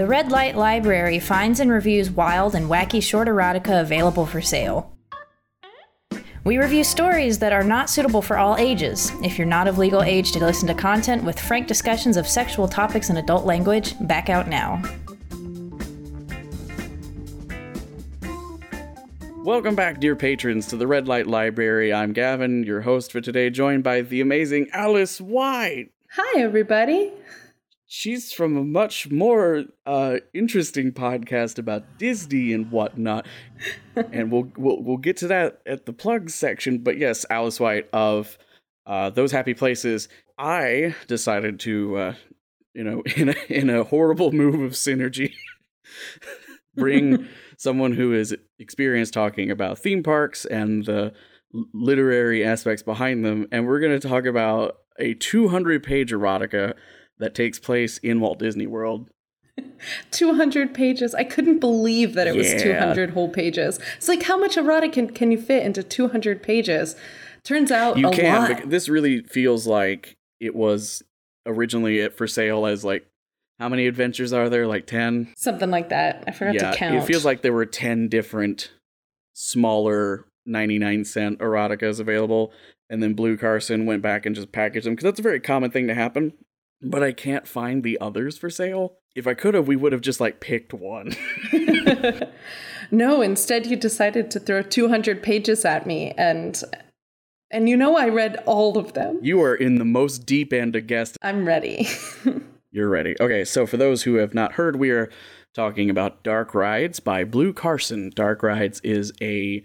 The Red Light Library finds and reviews wild and wacky short erotica available for sale. We review stories that are not suitable for all ages. If you're not of legal age to listen to content with frank discussions of sexual topics in adult language, back out now. Welcome back, dear patrons, to the Red Light Library. I'm Gavin, your host for today, joined by the amazing Alice White. Hi, everybody. She's from a much more uh, interesting podcast about Disney and whatnot, and we'll, we'll we'll get to that at the plugs section. But yes, Alice White of uh, those happy places. I decided to, uh, you know, in a, in a horrible move of synergy, bring someone who is experienced talking about theme parks and the literary aspects behind them, and we're going to talk about a 200 page erotica that takes place in Walt Disney World. 200 pages. I couldn't believe that it was 200 whole pages. It's like, how much erotic can, can you fit into 200 pages? Turns out you a can. lot. This really feels like it was originally it for sale as like how many adventures are there? Like 10? Something like that. I forgot yeah, to count. it feels like there were 10 different smaller 99 cent eroticas available. And then Blu Carson went back and just packaged them because that's a very common thing to happen but I can't find the others for sale. If I could have, we would have just like picked one. no, instead you decided to throw 200 pages at me and and you know I read all of them. You are in the most deep end of guest. I'm ready. You're ready. Okay, so for those who have not heard, we are talking about Dark Rides by Blu Carson. Dark Rides is a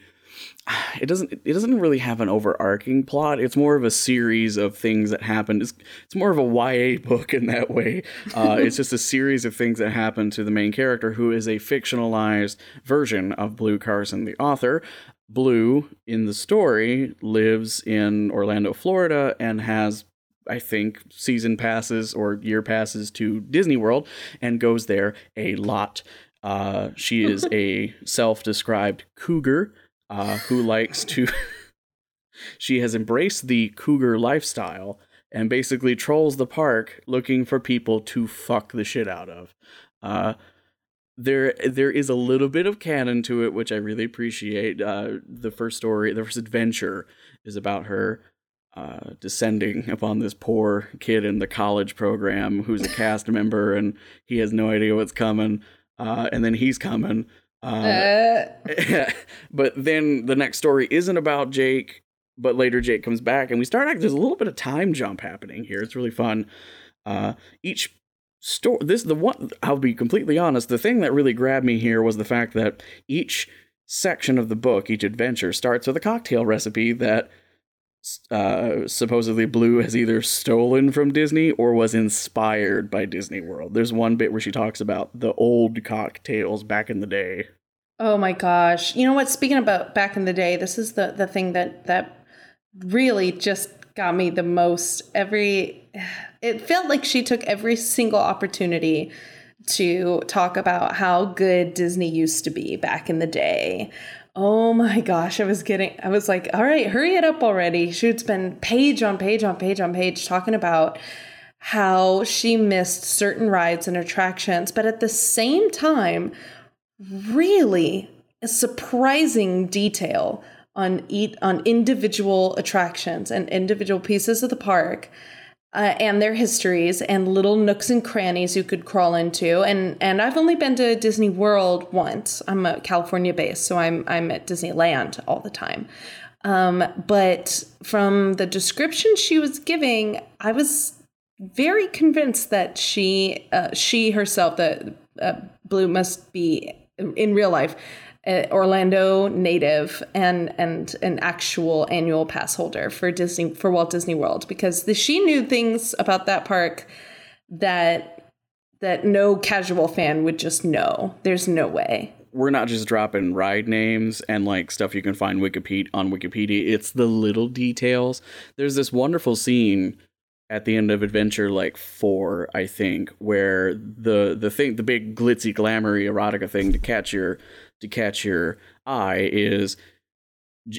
it doesn't it doesn't really have an overarching plot. It's more of a series of things that happened. It's, it's more of a YA book in that way. Uh, it's just a series of things that happen to the main character, who is a fictionalized version of Blu Carson, the author. Blue in the story lives in Orlando, Florida, and has I think season passes or year passes to Disney World and goes there a lot. Uh, she is a self-described cougar uh, who likes to. she has embraced the cougar lifestyle and basically trolls the park looking for people to fuck the shit out of. Uh, there, there is a little bit of canon to it, which I really appreciate. Uh, the first story, the first adventure, is about her uh, descending upon this poor kid in the college program who's a cast member, and he has no idea what's coming. Uh, and then he's coming, uh, uh. but then the next story isn't about Jake, but later Jake comes back, and we start acting. There's a little bit of time jump happening here. It's really fun. Uh, each story, this the one. I'll be completely honest. The thing that really grabbed me here was the fact that each section of the book, each adventure, starts with a cocktail recipe that uh, supposedly Blu has either stolen from Disney or was inspired by Disney World. There's one bit where she talks about the old cocktails back in the day. Oh my gosh. You know what? Speaking about back in the day, this is the, the thing that, that really just got me the most. Every, it felt like she took every single opportunity to talk about how good Disney used to be back in the day. Oh my gosh, I was getting, I was like, all right, hurry it up already. She would spend page on page on page on page talking about how she missed certain rides and attractions, but at the same time, really a surprising detail on eat on individual attractions and individual pieces of the park uh, and their histories and little nooks and crannies you could crawl into. And and I've only been to Disney World once. I'm a California based, so I'm I'm at Disneyland all the time. Um, but from the description she was giving, I was very convinced that she uh, she herself, the uh, Blu, must be in real life uh, Orlando native and and an actual annual pass holder for Disney for Walt Disney World because the, she knew things about that park that that no casual fan would just know. There's no way. We're not just dropping ride names and like stuff you can find Wikipedia on Wikipedia. It's the little details. There's this wonderful scene at the end of Adventure like 4, I think, where the the thing the big glitzy glamoury erotica thing to catch your to catch your eye is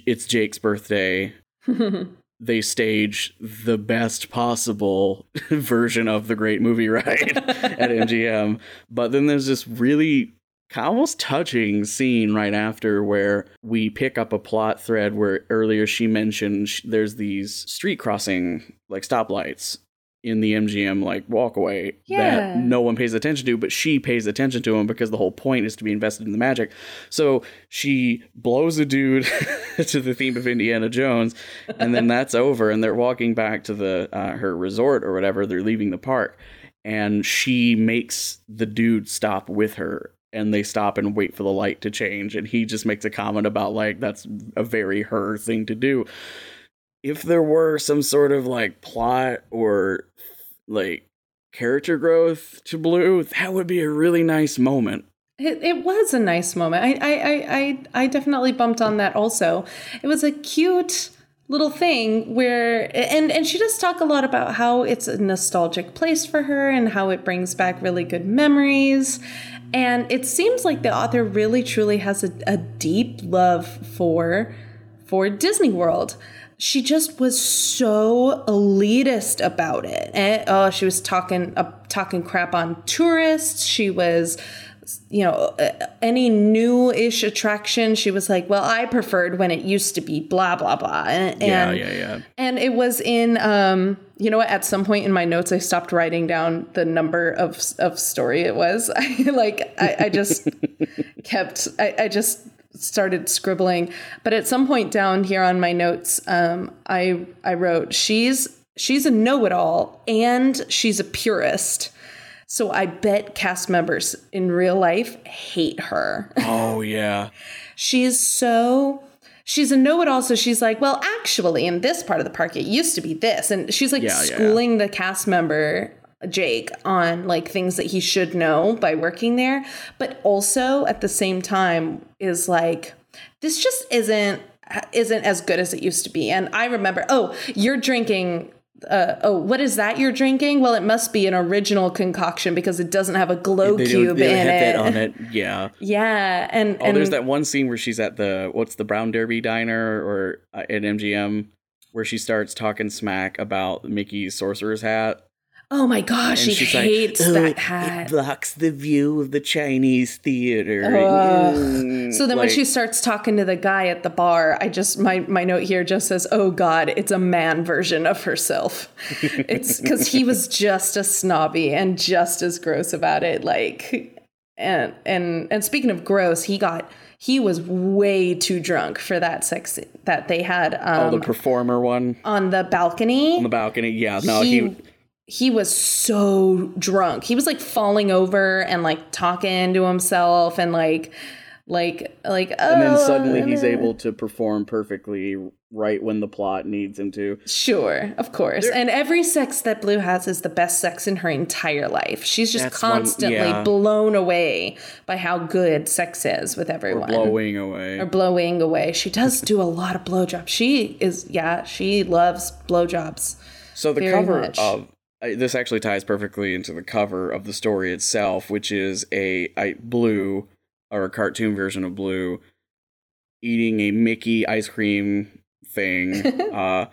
it's Jake's birthday. they stage the best possible version of the Great Movie Ride at MGM. But then there's this really almost touching scene right after where we pick up a plot thread where earlier she mentioned sh- there's these street crossing like stoplights in the MGM like walkaway Yeah. that no one pays attention to, but she pays attention to them because the whole point is to be invested in the magic. So she blows a dude to the theme of Indiana Jones, and then that's over, and they're walking back to the uh, her resort or whatever. They're leaving the park, and she makes the dude stop with her. And they stop and wait for the light to change, and he just makes a comment about like that's a very her thing to do if there were some sort of like plot or like character growth to Blu, that would be a really nice moment. It, it was a nice moment. I, I, I, I, definitely bumped on that also. It was a cute little thing where and and she does talk a lot about how it's a nostalgic place for her and how it brings back really good memories and it seems like the author really truly has a, a deep love for for disney world. She just was so elitist about it. And oh she was talking uh, talking crap on tourists. She was you know uh, any new-ish attraction she was like well i preferred when it used to be blah blah blah. And, Yeah, and yeah, yeah. and it was in um you know what at some point in my notes i stopped writing down the number of of story it was. I like i, I just kept I, I just started scribbling. But at some point down here on my notes um i i wrote she's she's a know-it-all and she's a purist so i bet cast members in real life hate her Oh yeah. she's so she's a know-it-all so she's like well actually in this part of the park it used to be this and she's like Yeah, yeah. schooling the cast member jake on like things that he should know by working there but also at the same time is like this just isn't isn't as good as it used to be and i remember oh you're drinking uh, oh, what is that you're drinking? Well, it must be an original concoction because it doesn't have a glow They cube they in have it. on it. Yeah. Yeah, and Oh, and there's that one scene where she's at the what's the Brown Derby diner or uh, at MGM where she starts talking smack about Mickey's sorcerer's hat. Oh my gosh, And she she's like, hates "Oh, that it- hat. It blocks the view of the Chinese theater. Mm, so then when she starts talking to the guy at the bar, I just my my note here just says, "Oh God, it's a man version of herself." it's because he was just as snobby and just as gross about it. Like, and and and speaking of gross, he got he was way too drunk for that sex that they had oh, um, the performer one on the balcony. on the balcony. Yeah, no, he, he he was so drunk. He was like falling over and like talking to himself and like like like oh, and then suddenly oh, he's uh. able to perform perfectly right when the plot needs him to. Sure, of course. and every sex that Blu has is the best sex in her entire life. She's just That's one- constantly yeah. blown away by how good sex is with everyone. blowing away. Or blowing away. She does do a lot of blowjobs. She is, yeah, she loves blowjobs. So the cover much. of this actually ties perfectly into the cover of the story itself, which is a, I blue or a cartoon version of blue eating a Mickey ice cream thing. uh,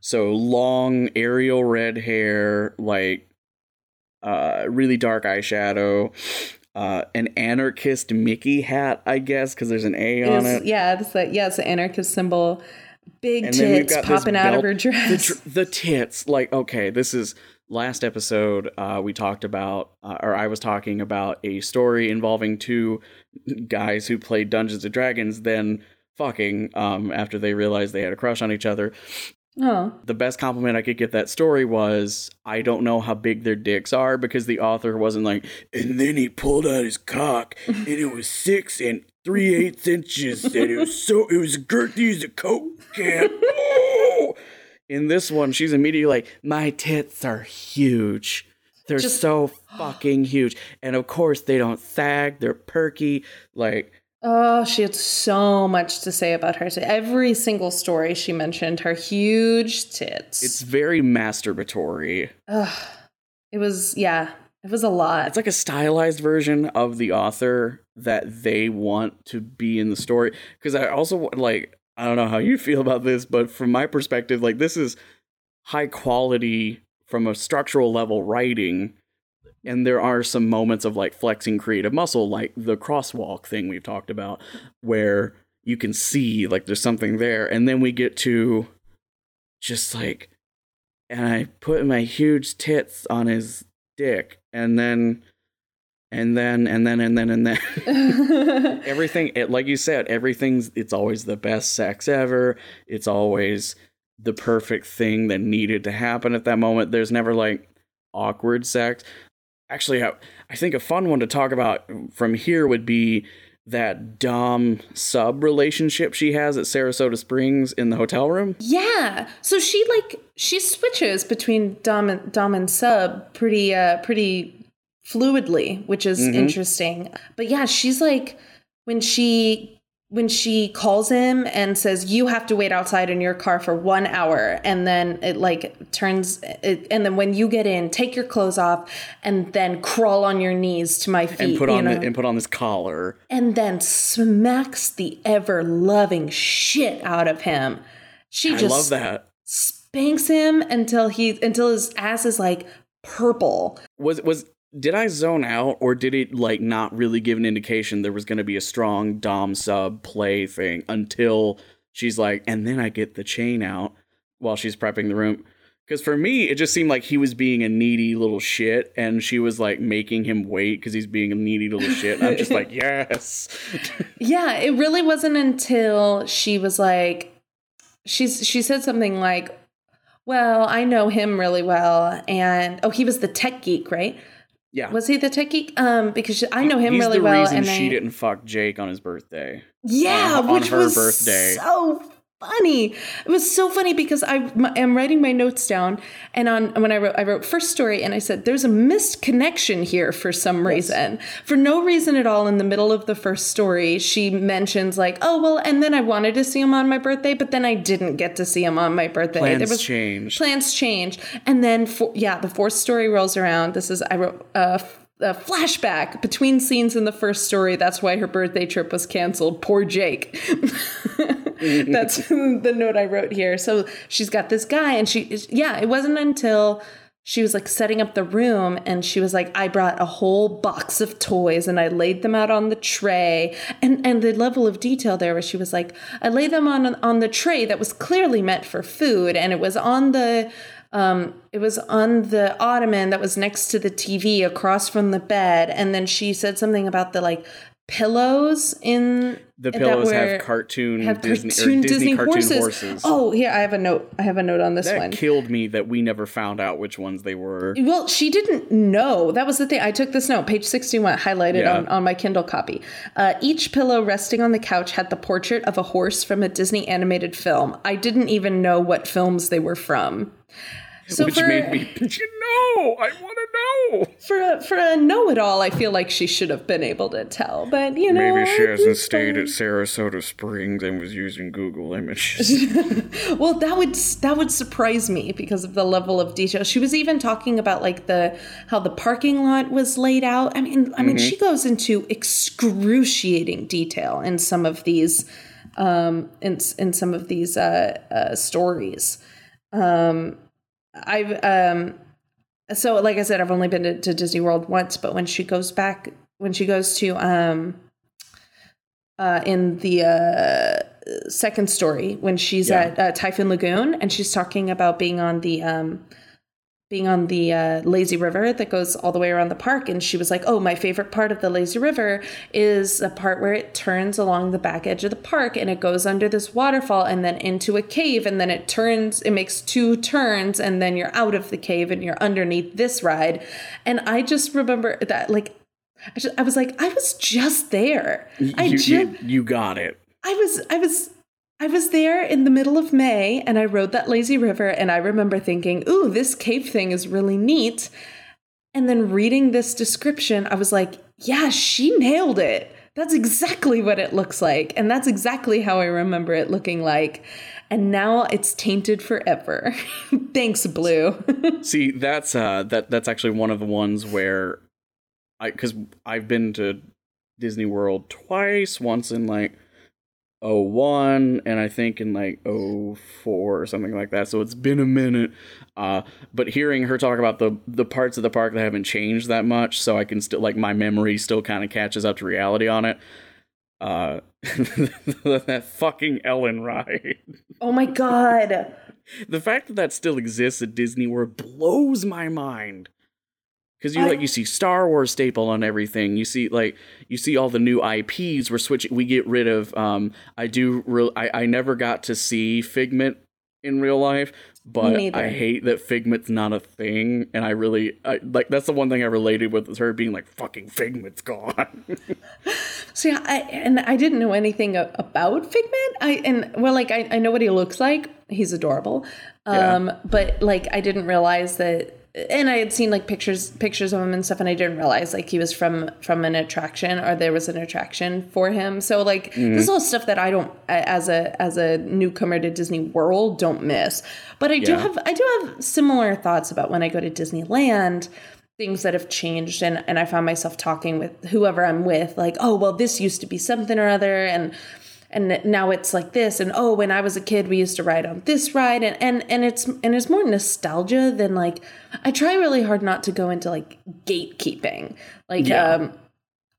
so long aerial red hair, like uh, really dark eyeshadow. Uh, an anarchist Mickey hat, I guess, because there's an A on Is- it. yeah, it's like yeah, it's an anarchist symbol. Big and tits popping out of her dress. tr- the tits, like okay, this is last episode. Uh, we talked about, uh, or I was talking about a story involving two guys who played Dungeons and Dragons, then fucking um, after they realized they had a crush on each other. oh, The best compliment I could get that story was, I don't know how big their dicks are because the author wasn't like, and then he pulled out his cock and it was six and three eighths inches and it was so, it was girthy as a Coke can. In this one, she's immediately like, my tits are huge. They're Just- so fucking huge. And of course, they don't sag, they're perky. Like, oh, she had so much to say about her. Every single story she mentioned her huge tits. it's very masturbatory. Ugh. It was yeah, it was a lot. it's like a stylized version of the author that they want to be in the story because i also like I don't know how you feel about this, but from my perspective, like this is high quality from a structural level writing. And there are some moments of like flexing creative muscle, like the crosswalk thing we've talked about, where you can see like there's something there. And then we get to just like, and I put my huge tits on his dick, and then, and then, and then, and then, and then. everything it, like you said everything's it's always the best sex ever it's always the perfect thing that needed to happen at that moment there's never like awkward sex actually I, I think a fun one to talk about from here would be that dom sub relationship she has at saratoga springs in the hotel room Yeah. So she like she switches between dom and dom and sub pretty uh pretty fluidly, which is mm-hmm. interesting. But yeah, she's like when she when she calls him and says you have to wait outside in your car for 1 hour and then it like turns it, and then when you get in take your clothes off and then crawl on your knees to my feet and put on the, and put on this collar and then smacks the ever loving shit out of him. She i just love that spanks him until he until his ass is like purple. was was did I zone out or did it like not really give an indication there was going to be a strong dom sub play thing until she's like and then I get the chain out while she's prepping the room cuz for me it just seemed like he was being a needy little shit and she was like making him wait cuz he's being a needy little shit and I'm just like yes Yeah, it really wasn't until she was like she's she said something like, "Well, I know him really well and oh, he was the tech geek, right? Yeah Was he the tech geek? Um because I know him he's really the well reason and she I, didn't fuck Jake on his birthday Yeah, on which her was birthday. so funny. It was so funny because I am writing my notes down, and on when I wrote, I wrote first story, and I said there's a missed connection here for some reason, for no reason at all. In the middle of the first story, she mentions like, oh well, and then I wanted to see him on my birthday, but then I didn't get to see him on my birthday. plans changed Plans change, and then for, yeah, the fourth story rolls around. This is I wrote uh, a flashback between scenes in the first story. That's why her birthday trip was canceled. Poor Jake. That's the note I wrote here. So she's got this guy, and she, yeah, it wasn't until she was like setting up the room and she was like i brought a whole box of toys and i laid them out on the tray and and the level of detail there where she was like i laid them on on the tray that was clearly meant for food and it was on the um, it was on the ottoman that was next to the TV across from the bed. And then she said something about the like pillows in the pillows have cartoon have Disney cartoon Disney, Disney cartoon horses. horses. Oh, here I have a note. I have a note on this one that one. killed me that we never found out which ones they were. Well, she didn't know. That was the thing. I took this note, page 61, highlighted Yeah. on, on my Kindle copy. Uh, each pillow resting on the couch had the portrait of a horse from a Disney animated film. I didn't even know what films they were from. So which for, made me you know? I want to know. for a, for a know-it-all, I feel like she should have been able to tell. But you know, Maybe she hasn't stayed at Saratoga Springs and was using Google Images. Well, that would that would surprise me because of the level of detail. She was even talking about like the how the parking lot was laid out. I mean, I mean, she goes into excruciating detail in some of these um in in some of these uh, uh stories. Um I've um so like I said, I've only been to, to Disney World once, but when she goes back when she goes to um uh in the uh second story when she's Yeah. at uh, Typhoon Lagoon and she's talking about being on the um being on the uh, lazy river that goes all the way around the park. And she was like oh my favorite part of the lazy river is a part where it turns along the back edge of the park and it goes under this waterfall and then into a cave and then it turns it makes two turns and then you're out of the cave and you're underneath this ride. And i just remember that like I, just, I was like i was just there. I you, just you, you got it. I was I was I was there in the middle of May and I rode that lazy river and I remember thinking, "Ooh, this cave thing is really neat." And then reading this description, I was like, "Yeah, she nailed it. That's exactly what it looks like and that's exactly how I remember it looking like." And now it's tainted forever. Thanks, Blu. See, that's uh that that's actually one of the ones where I cuz I've been to Disney World twice, once in like 01 and I think in like 04 or something like that. So it's been a minute. Uh, but hearing her talk about the the parts of the park that haven't changed that much, so I can still like my memory still kind of catches up to reality on it. Uh, that fucking Ellen ride. Oh my god. the fact that that still exists at Disney World blows my mind. Because you I- like you see Star Wars staple on everything. You see like you see all the new IPs. We're switching. We get rid of. Um, I do. Real. I I never got to see Figment in real life, but neither. I hate that Figment's not a thing. And I really I, like that's the one thing I related with is her being like fucking Figment's gone. See, I and I didn't know anything about Figment. I and well, like I, I know what he looks like. He's adorable. Um, but like I didn't realize that. And I had seen like pictures pictures of him and stuff, and I didn't realize like he was from from an attraction or there was an attraction for him. So like this mm-hmm. is all stuff that I don't as a as a newcomer to Disney World don't miss. But I do have I do have similar thoughts about when I go to Disneyland things that have changed and and I found myself talking with whoever I'm with like oh well this used to be something or other and and now it's like this and oh when I was a kid we used to ride on this ride and and and it's and it's more nostalgia than like I try really hard not to go into like gatekeeping like Yeah. um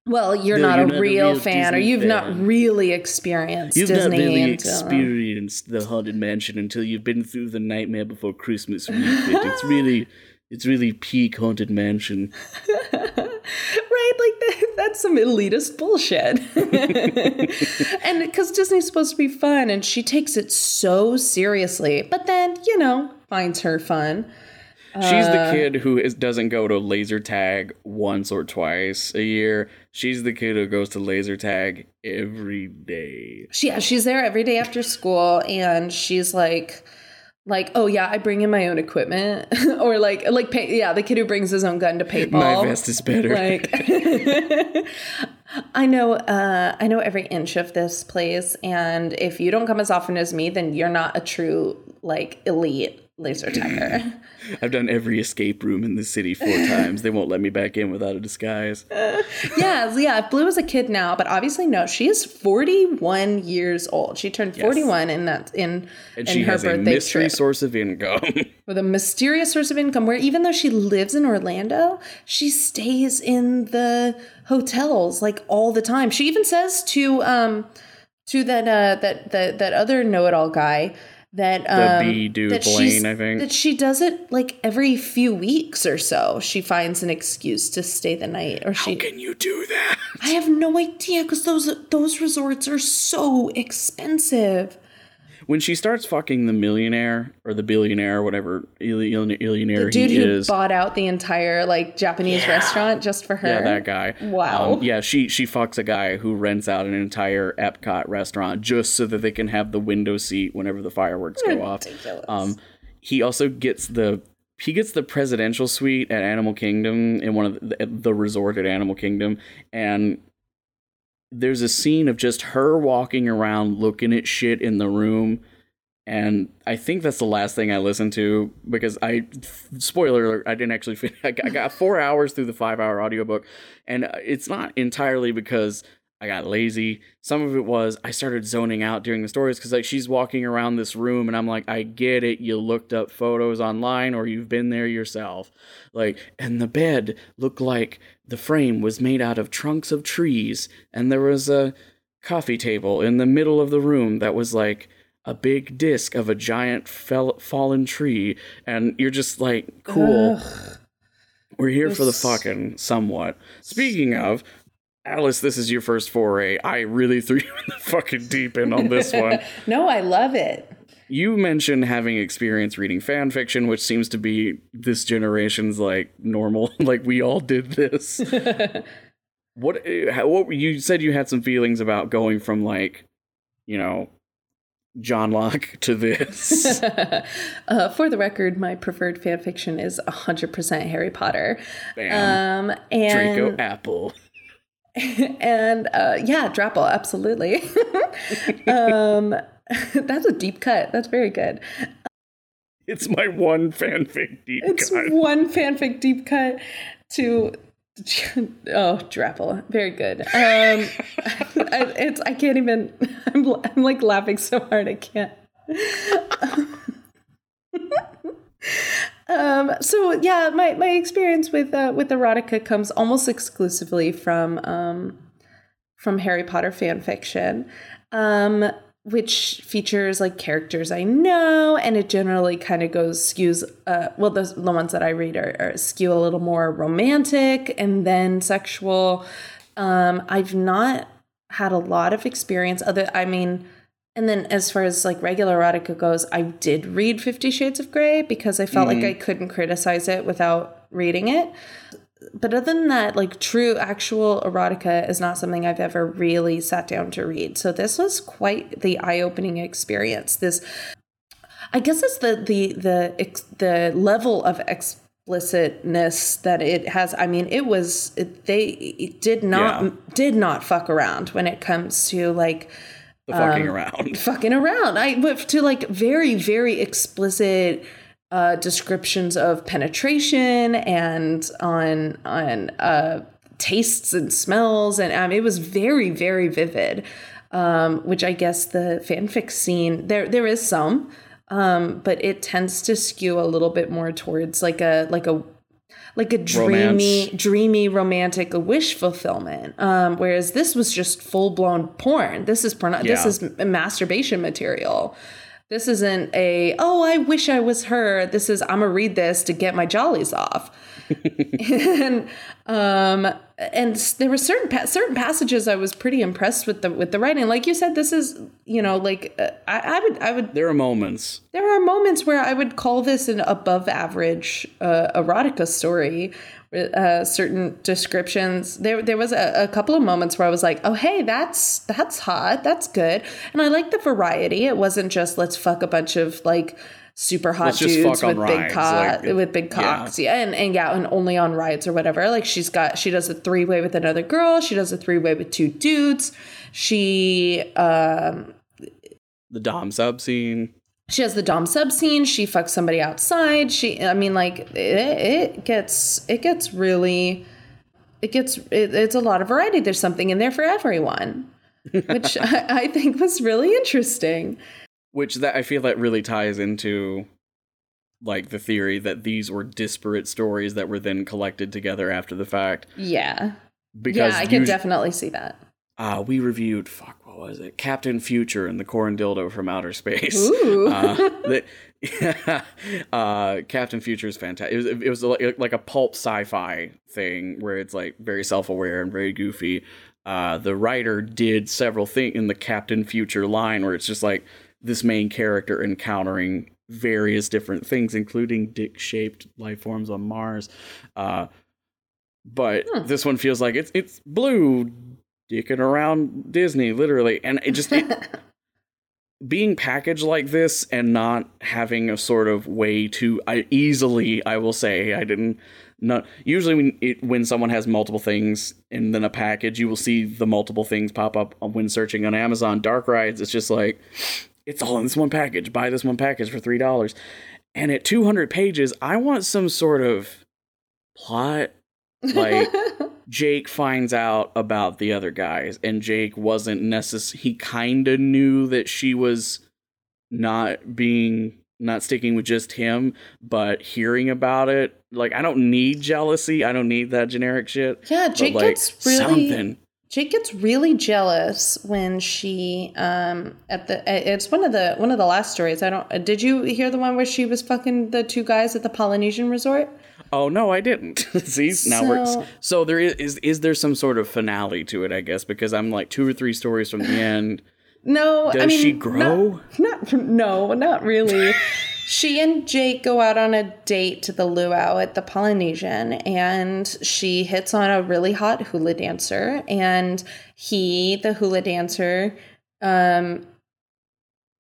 well you're No, not, you're a, not a real fan or you've not really experienced You've Disney not really until- experienced the haunted mansion until you've been through the Nightmare Before Christmas refit. it's really, it's really peak haunted mansion. right like that, that's some elitist bullshit and because disney's supposed to be fun and she takes it so seriously but then you know finds her fun She's Uh, the kid who is, doesn't go to laser tag once or twice a year. She's the kid who goes to laser tag every day. she, yeah she's there every day after school and she's like like oh yeah i bring in my own equipment or like like pay, yeah the kid who brings his own gun to paintball My vest is better. like i know uh i know every inch of this place and if you don't come as often as me then you're not a true like elite laser tagger I've done every escape room in the city four times. They won't let me back in without a disguise. yeah yeah if blue is a kid now but obviously no she is 41 years old she turned 41 in that in And in she her has a birthday mystery trip source of income. with a mysterious source of income where even though she lives in Orlando, she stays in the hotels like all the time. She even says to um to that uh that that that other know-it-all guy that um B. Du that Blaine, I think. that she does it like every few weeks or so. She finds an excuse to stay the night or she Can you do that? I have no idea cuz those those resorts are so expensive. When she starts fucking the millionaire or the billionaire, whatever illionaire The dude he who is. bought out the entire like Japanese restaurant just for her. Yeah, that guy. Wow. Um, yeah, she she fucks a guy who rents out an entire Epcot restaurant just so that they can have the window seat whenever the fireworks go off. Um, he also gets the he gets the presidential suite at Animal Kingdom in one of the, the resort at Animal Kingdom, and there's a scene of just her walking around looking at shit in the room. And I think that's the last thing I listened to because I, spoiler alert, I didn't actually finish. I got- four hours through the five hour audiobook. And uh, it's not entirely because I got lazy. Some of it was I started zoning out during the stories because like she's walking around this room and I'm like, I get it. You looked up photos online or you've been there yourself. Like, and the bed looked like the frame was made out of trunks of trees and there was a coffee table in the middle of the room that was like a big disc of a giant fell- fallen tree and you're just like cool. We're here for the fucking somewhat. Speaking of alice this is your first foray. I really threw you in the fucking deep end on this one. No, I love it. You mentioned having experience reading fan fiction which seems to be this generation's like normal like we all did this what how- what you said you had some feelings about going from like you know John Locke to this. uh, for the record, my preferred fan fiction is 100% Harry Potter. Bam. Um, and Draco Apple. and uh, yeah, Drapple, absolutely. um, that's a deep cut. That's very good. It's my one fanfic deep It's cut. one fanfic deep cut to oh, Drapple, very good. Um, I, it's I can't even. I'm, I'm like laughing so hard I can't. um, so yeah, my, my experience with uh, with erotica comes almost exclusively from um, from Harry Potter fan fiction. Um, which features like characters I know, and it generally kind of goes skews. Uh, well, the the ones that I read are, are skew a little more romantic and then sexual. Um, I've not had a lot of experience. Other, I mean, and then as far as like regular erotica goes, I did read Fifty Shades of Grey because I felt mm-hmm. like I couldn't criticize it without reading it but other than that, like true actual erotica is not something I've ever really sat down to read. So this was quite the eye-opening experience. This, I guess, it's the the the the level of explicitness that it has. I mean, it was it, they it did not yeah. did not fuck around when it comes to like the fucking um, around, fucking around. I went to like very very explicit uh, descriptions of penetration and on on uh, tastes and smells, and um, it was very very vivid. Um, which I guess the fanfic scene there there is some, um, but it tends to skew a little bit more towards like a like a like a dreamy, Romance. dreamy, romantic, a wish fulfillment. Um, whereas this was just full blown porn. This is porn. Yeah. This is masturbation material. This isn't a, oh, I wish I was her. This is, I'm going to read this to get my jollies off. and um and there were certain pa- certain passages I was pretty impressed with the with the writing. Like you said, this is you know like uh, I, I would I would. There are moments. There are moments where I would call this an above average uh, erotica story uh, certain descriptions. There, there was a, a, couple of moments where I was like, "Oh, hey, that's that's hot, that's good," and I like the variety. It wasn't just let's fuck a bunch of like super hot dudes with big co- like, with big cocks, yeah. yeah, and and yeah, and only on rides or whatever. Like she's got, she does a three way with another girl. She does a three way with two dudes. She, um, the dom sub scene she has the dom sub scene. She fucks somebody outside. She i mean like it, it gets it gets really it gets it, it's a lot of variety. There's something in there for everyone which I, I, think was really interesting. Which that i feel that really ties into like the theory that these were disparate stories that were then collected together after the fact. Yeah. Because yeah i can definitely see that. Uh, we reviewed fuck was it? Captain Future and the corn dildo from outer space. Ooh. Uh, the, uh, Captain Future is fantastic. It was, it was like, like a pulp sci-fi thing where it's like very self-aware and very goofy. Uh, the writer did several things in the Captain Future line where it's just like this main character encountering various different things, including dick-shaped life forms on Mars. Uh, but hmm. this one feels like it's it's blue dicking around Disney, literally. And it just it, being packaged like this and not having a sort of way to I easily, I will say, I didn't not usually when it, when someone has multiple things and then a package, you will see the multiple things pop up when searching on Amazon. Dark Rides, it's just like it's all in this one package. Buy this one package for three dollars. And at 200 pages, I want some sort of plot, like Jake finds out about the other guys, and Jake wasn't necessary. He kind of knew that she was not being not sticking with just him, but hearing about it, like I don't need jealousy. I don't need that generic shit. Yeah, Jake like, gets really something. Jake gets really jealous when she um at the it's one of the one of the last stories. I don't did you hear the one where she was fucking the two guys at the Polynesian resort? Oh no, I didn't. See, now so, we're so there is, is is there some sort of finale to it? I guess because I'm like two or three stories from the end. No, does I mean, she grow? Not, not no, not really. she and Jake go out on a date to the luau at the Polynesian, and she hits on a really hot hula dancer, and he, the hula dancer, um,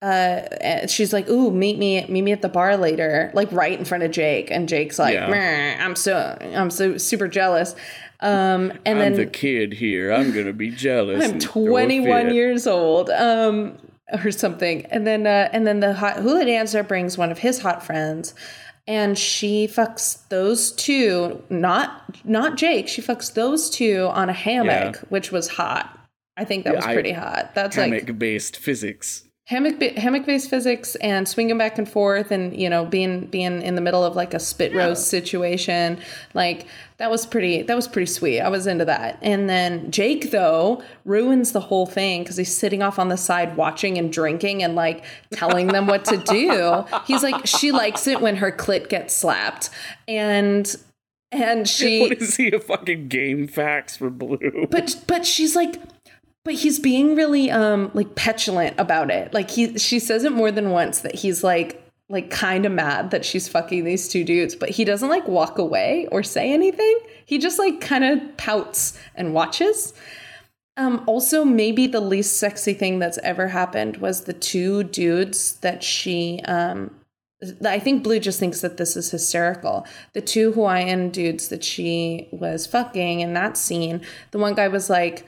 uh she's like ooh meet me meet me at the bar later like right in front of jake and jake's like yeah. i'm so i'm so super jealous um and I'm then the kid here i'm gonna be jealous i'm 21 years old um or something and then uh and then the hot hula dancer brings one of his hot friends and she fucks those two, not not Jake. She fucks those two on a hammock, Yeah. which was hot. I think that was I- pretty hot. That's like Hammock based physics. Hammock hammock based physics and swinging back and forth and you know being being in the middle of like a spit roast situation like that was pretty that was pretty sweet. I was into that. And then jake though ruins the whole thing because he's sitting off on the side watching and drinking and like telling them what to do. He's like she likes it when her clit gets slapped. And and she What is he a fucking GameFAQs for blue? but but she's like but he's being really um like petulant about it. Like he she says it more than once that he's like like kind of mad that she's fucking these two dudes but he doesn't like walk away or say anything. He just like kind of pouts and watches. Um also maybe the least sexy thing that's ever happened was the two dudes that she um I think Blu just thinks that this is hysterical. The two Hawaiian dudes that she was fucking in that scene, the one guy was like,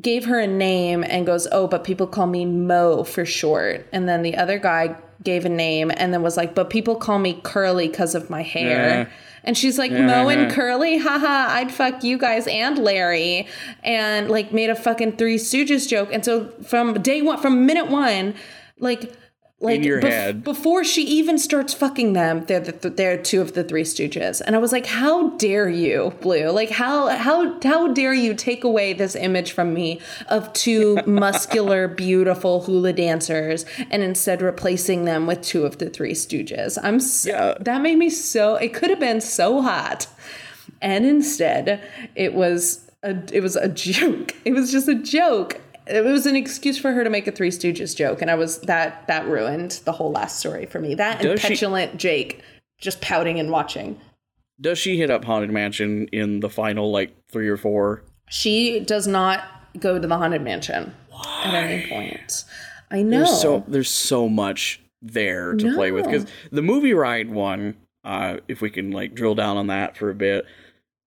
gave her a name and goes, Oh, but people call me Mo for short. And then the other guy gave a name and then was like, But people call me Curly because of my hair. Yeah. And she's like, Mo and Curly, haha, I'd fuck you guys and Larry. And like made a fucking Three Stooges joke. And so from day one, from minute one, like, like your bef- head. before she even starts fucking them, they're the, they're two of the Three Stooges, and I was like, "How dare you, Blu? Like, how how how dare you take away this image from me of two muscular, beautiful hula dancers, and instead replacing them with two of the Three Stooges? I'm so, Yeah. that made me so. It could have been so hot, and instead, it was a it was a joke. It was just a joke. It was an excuse for her to make a Three Stooges joke, and I was that that ruined the whole last story for me. That and Does she- petulant Jake just pouting and watching. Does she hit up Haunted Mansion in the final like three or four? She does not go to the haunted mansion at any point. I know. There's so there's so much there to play with because the movie ride one, uh, if we can like drill down on that for a bit,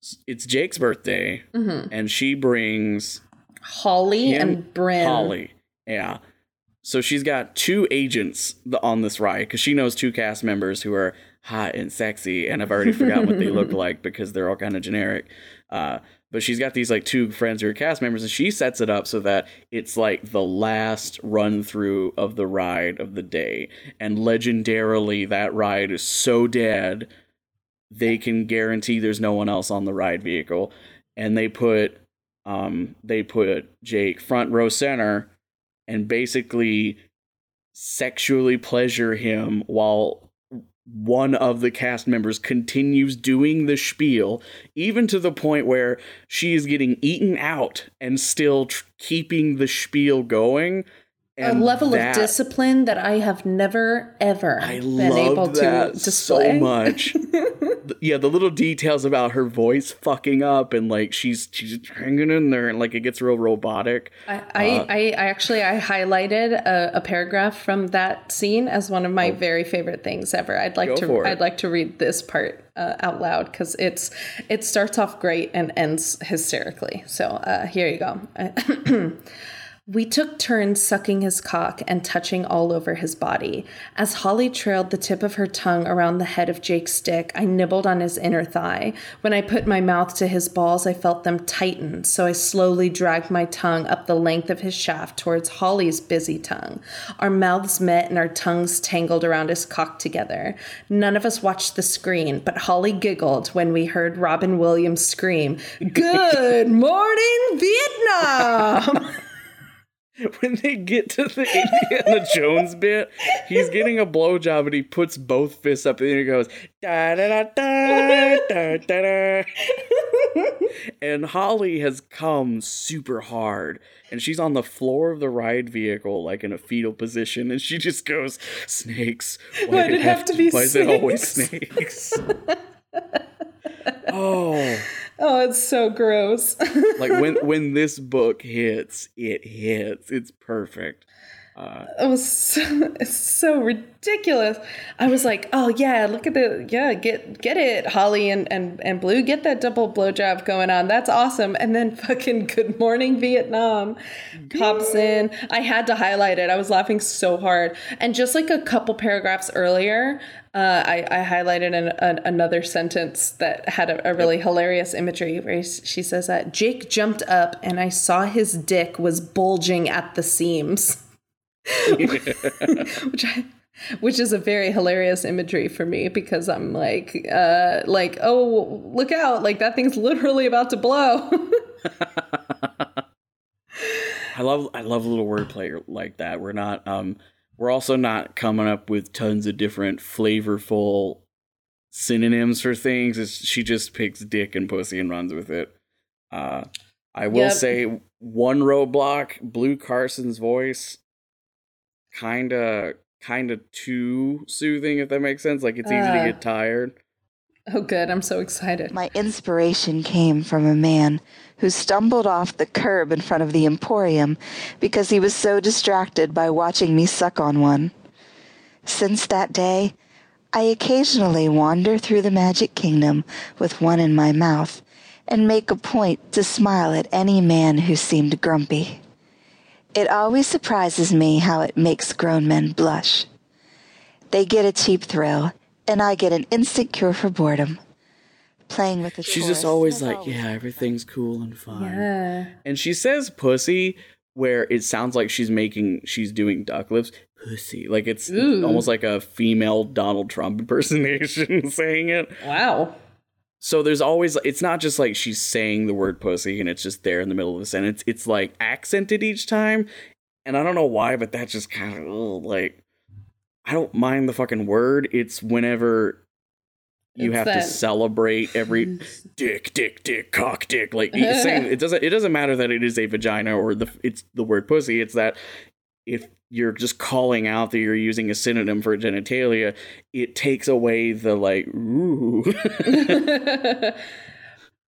s- it's Jake's birthday, Mhm. and she brings Holly him- and Bryn. Holly. Yeah. So she's got two agents on this ride because she knows two cast members who are hot and sexy, and I've already forgotten what they look like because they're all kind of generic. Uh, but she's got these like two friends who are cast members, and she sets it up so that it's like the last run through of the ride of the day. And legendarily, that ride is so dead, they can guarantee there's no one else on the ride vehicle. And they put um, they put Jake front row center and basically sexually pleasure him while one of the cast members continues doing the spiel, even to the point where she is getting eaten out and still tr- keeping the spiel going. A level that- of discipline that I have never ever I been able to display. so much. Yeah, the little details about her voice fucking up and like she's she's hanging in there and like it gets real robotic. I, I, I, I actually I highlighted a, a paragraph from that scene as one of my very favorite things ever. I'd like Oh. To. I'd like to read this part uh, out loud because it's it starts off great and ends hysterically. So uh, here you go. We took turns sucking his cock and touching all over his body. As Holly trailed the tip of her tongue around the head of Jake's dick, I nibbled on his inner thigh. When I put my mouth to his balls, I felt them tighten, so I slowly dragged my tongue up the length of his shaft towards Holly's busy tongue. Our mouths met and our tongues tangled around his cock together. None of us watched the screen, but Holly giggled when we heard Robin Williams scream, Good morning, Vietnam! when they get to the Indiana Jones bit, he's getting a blowjob and he puts both fists up and he goes da da da da da da. And Holly has come super hard, and she's on the floor of the ride vehicle, like in a fetal position, and she just goes, "Snakes. Why, did it have to be snakes? Why is it always snakes?" snakes?" oh, Oh, it's so gross. like when when this book hits, it hits. It's perfect. Uh, it was so, it's so ridiculous. I was like, oh yeah, look at the yeah, get get it, Holly and and and Blu, get that double blowjob going on. That's awesome. And then fucking Good Morning Vietnam pops in. I had to highlight it. I was laughing so hard. And just like a couple paragraphs earlier, Uh, I, I highlighted an, an, another sentence that had a, a really yep. hilarious imagery where she says that Jake jumped up and I saw his dick was bulging at the seams. which I which is a very hilarious imagery for me because I'm like uh like oh look out like that thing's literally about to blow. I love I love a little wordplay like that. We're not um we're also not coming up with tons of different flavorful synonyms for things. It's, she just picks dick and pussy and runs with it. Uh, I will yep. say one roadblock, Blu Carson's voice, kind of kind of too soothing if that makes sense. Like it's easy uh, to get tired. Oh, good. I'm so excited. My inspiration came from a man who stumbled off the curb in front of the Emporium because he was so distracted by watching me suck on one. Since that day, I occasionally wander through the Magic Kingdom with one in my mouth and make a point to smile at any man who seemed grumpy. It always surprises me how it makes grown men blush. They get a cheap thrill and I get an instant cure for boredom. Playing with the She's just always like, yeah, everything's cool and fun. Yeah. And she says pussy where it sounds like she's making she's doing duck lips. Pussy. Like it's Ooh. almost like a female Donald Trump impersonation saying it. Wow. So there's always it's not just like she's saying the word pussy and it's just there in the middle of the sentence. It's like accented each time. And I don't know why, but that just kind of like I don't mind the fucking word. It's whenever you it's have that. to celebrate every dick, dick, dick, cock, dick. Like saying it doesn't it doesn't matter that it is a vagina or the it's the word pussy. It's that if you're just calling out that you're using a synonym for genitalia, it takes away the like ooh.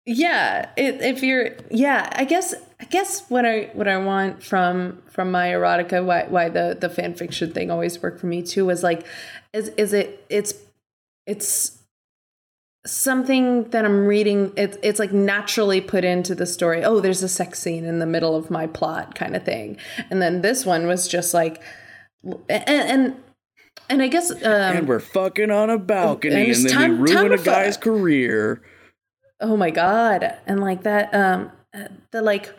yeah, it, if you're yeah, I guess I guess what I what I want from from my erotica, why why the the fan fiction thing always worked for me too was like, is is it it's it's something that I'm reading. It's it's like naturally put into the story. Oh, there's a sex scene in the middle of my plot, kind of thing. And then this one was just like, and and, and I guess um, and we're fucking on a balcony, and, and then we ruin a guy's career. Oh my god! And like that, um, the like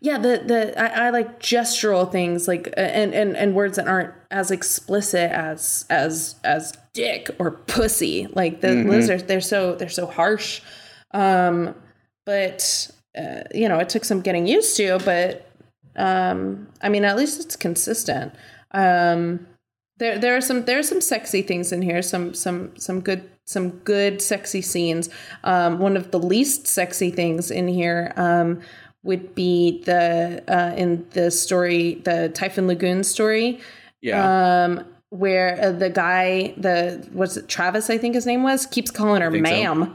yeah the the I, I, like gestural things like and, and and words that aren't as explicit as as as dick or pussy like the mm-hmm. lizards they're so they're so harsh um but uh, you know it took some getting used to but um i mean at least it's consistent um there there are some there are some sexy things in here some some some good some good sexy scenes um one of the least sexy things in here um would be the uh, in the story, the Typhoon Lagoon story. Yeah. Um, where uh, the guy, the was it Travis? I think his name was, keeps calling her ma'am. So.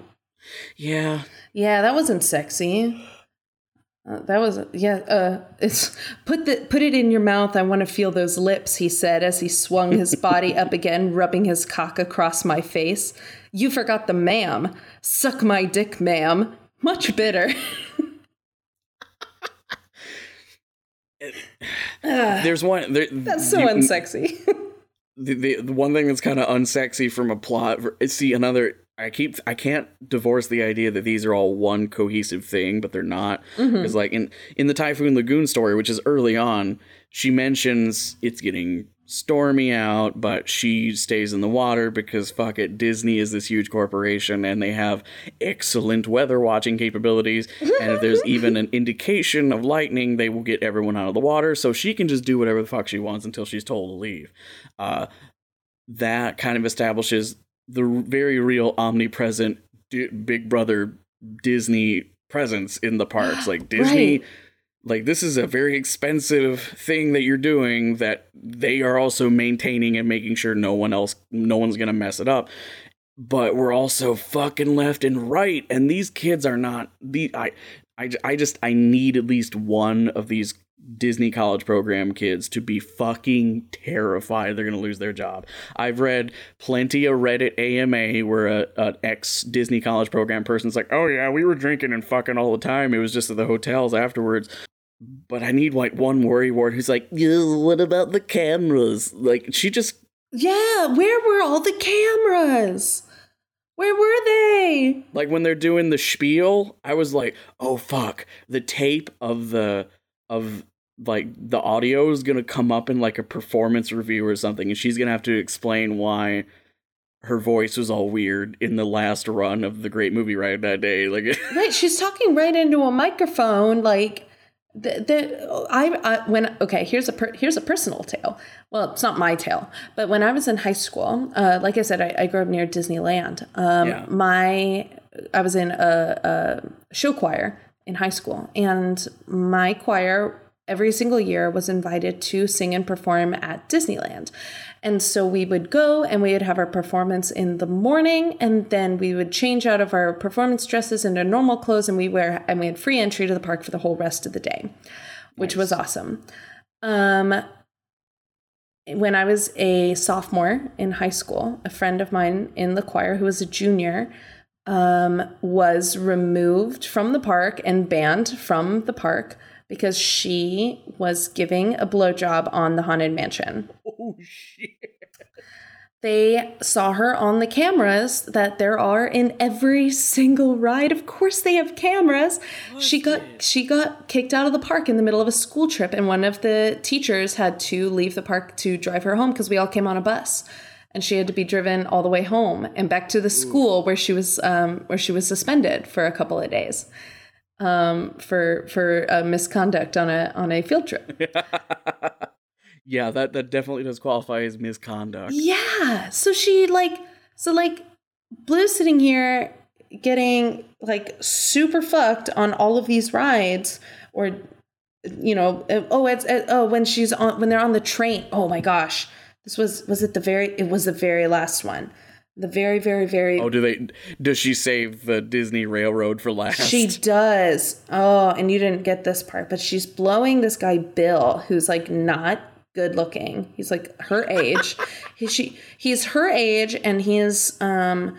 Yeah. Yeah, that wasn't sexy. Uh, that was yeah. Uh, it's put the put it in your mouth. I want to feel those lips. He said as he swung his body up again, rubbing his cock across my face. You forgot the ma'am. Suck my dick, ma'am. Much bitter. there's one. There, that's so you, unsexy. the, the, the one thing that's kind of unsexy from a plot. See another. I keep. I can't divorce the idea that these are all one cohesive thing, but they're not. Because mm-hmm. like in in the Typhoon Lagoon story, which is early on, she mentions it's getting stormy out, but she stays in the water because fuck it, Disney is this huge corporation and they have excellent weather watching capabilities. and if there's even an indication of lightning, they will get everyone out of the water. So she can just do whatever the fuck she wants until she's told to leave. Uh, that kind of establishes the very real omnipresent D- Big Brother Disney presence in the parks. Like Disney. Right like this is a very expensive thing that you're doing that they are also maintaining and making sure no one else no one's going to mess it up. But we're also fucking left and right and these kids are not the I, I i just i need at least one of these disney college program kids to be fucking terrified they're to lose their job. I've read plenty of reddit ama where a, an ex disney college program person's like oh yeah we were drinking and fucking all the time. It was just at the hotels afterwards but I need like one worry ward who's like, what about the cameras? Like she just Yeah, where were all the cameras? Where were they? Like when they're doing the spiel, I was like, "Oh fuck, the tape of the of like the audio is going to come up in like a performance review or something and she's going to have to explain why her voice was all weird in the last run of the great movie ride that day like Right, she's talking right into a microphone like the, the I, I when okay here's a per, here's a personal tale well it's not my tale but when i was in high school uh, like i said i, I grew up near disneyland um, Yeah. my i was in a, a show choir in high school and my choir every single year was invited to sing and perform at disneyland. And so we would go and we would have our performance in the morning and then we would change out of our performance dresses into normal clothes and we wear and we had free entry to the park for the whole rest of the day which was awesome. Um when i was a sophomore in high school a friend of mine in the choir who was a junior um, was removed from the park and banned from the park because she was giving a blowjob on the haunted mansion oh shit they saw her on the cameras that there are in every single ride. Of course they have cameras. she got she got kicked out of the park in the middle of a school trip and one of the teachers had to leave the park to drive her home because we all came on a bus. And she had to be driven all the way home and back to the school where she was um, where she was suspended for a couple of days um, for for uh, misconduct on a on a field trip. yeah that that definitely does qualify as misconduct Yeah. So she like so like Blu's sitting here getting like super fucked on all of these rides or you know uh, oh it's uh, oh when she's on when they're on the train oh my gosh this was was it the very it was the very last one the very very very oh do they does she save the disney railroad for last she does. Oh, and you didn't get this part, but she's blowing this guy Bill, who's like not good looking. He's like her age. he, she he's her age, and he is um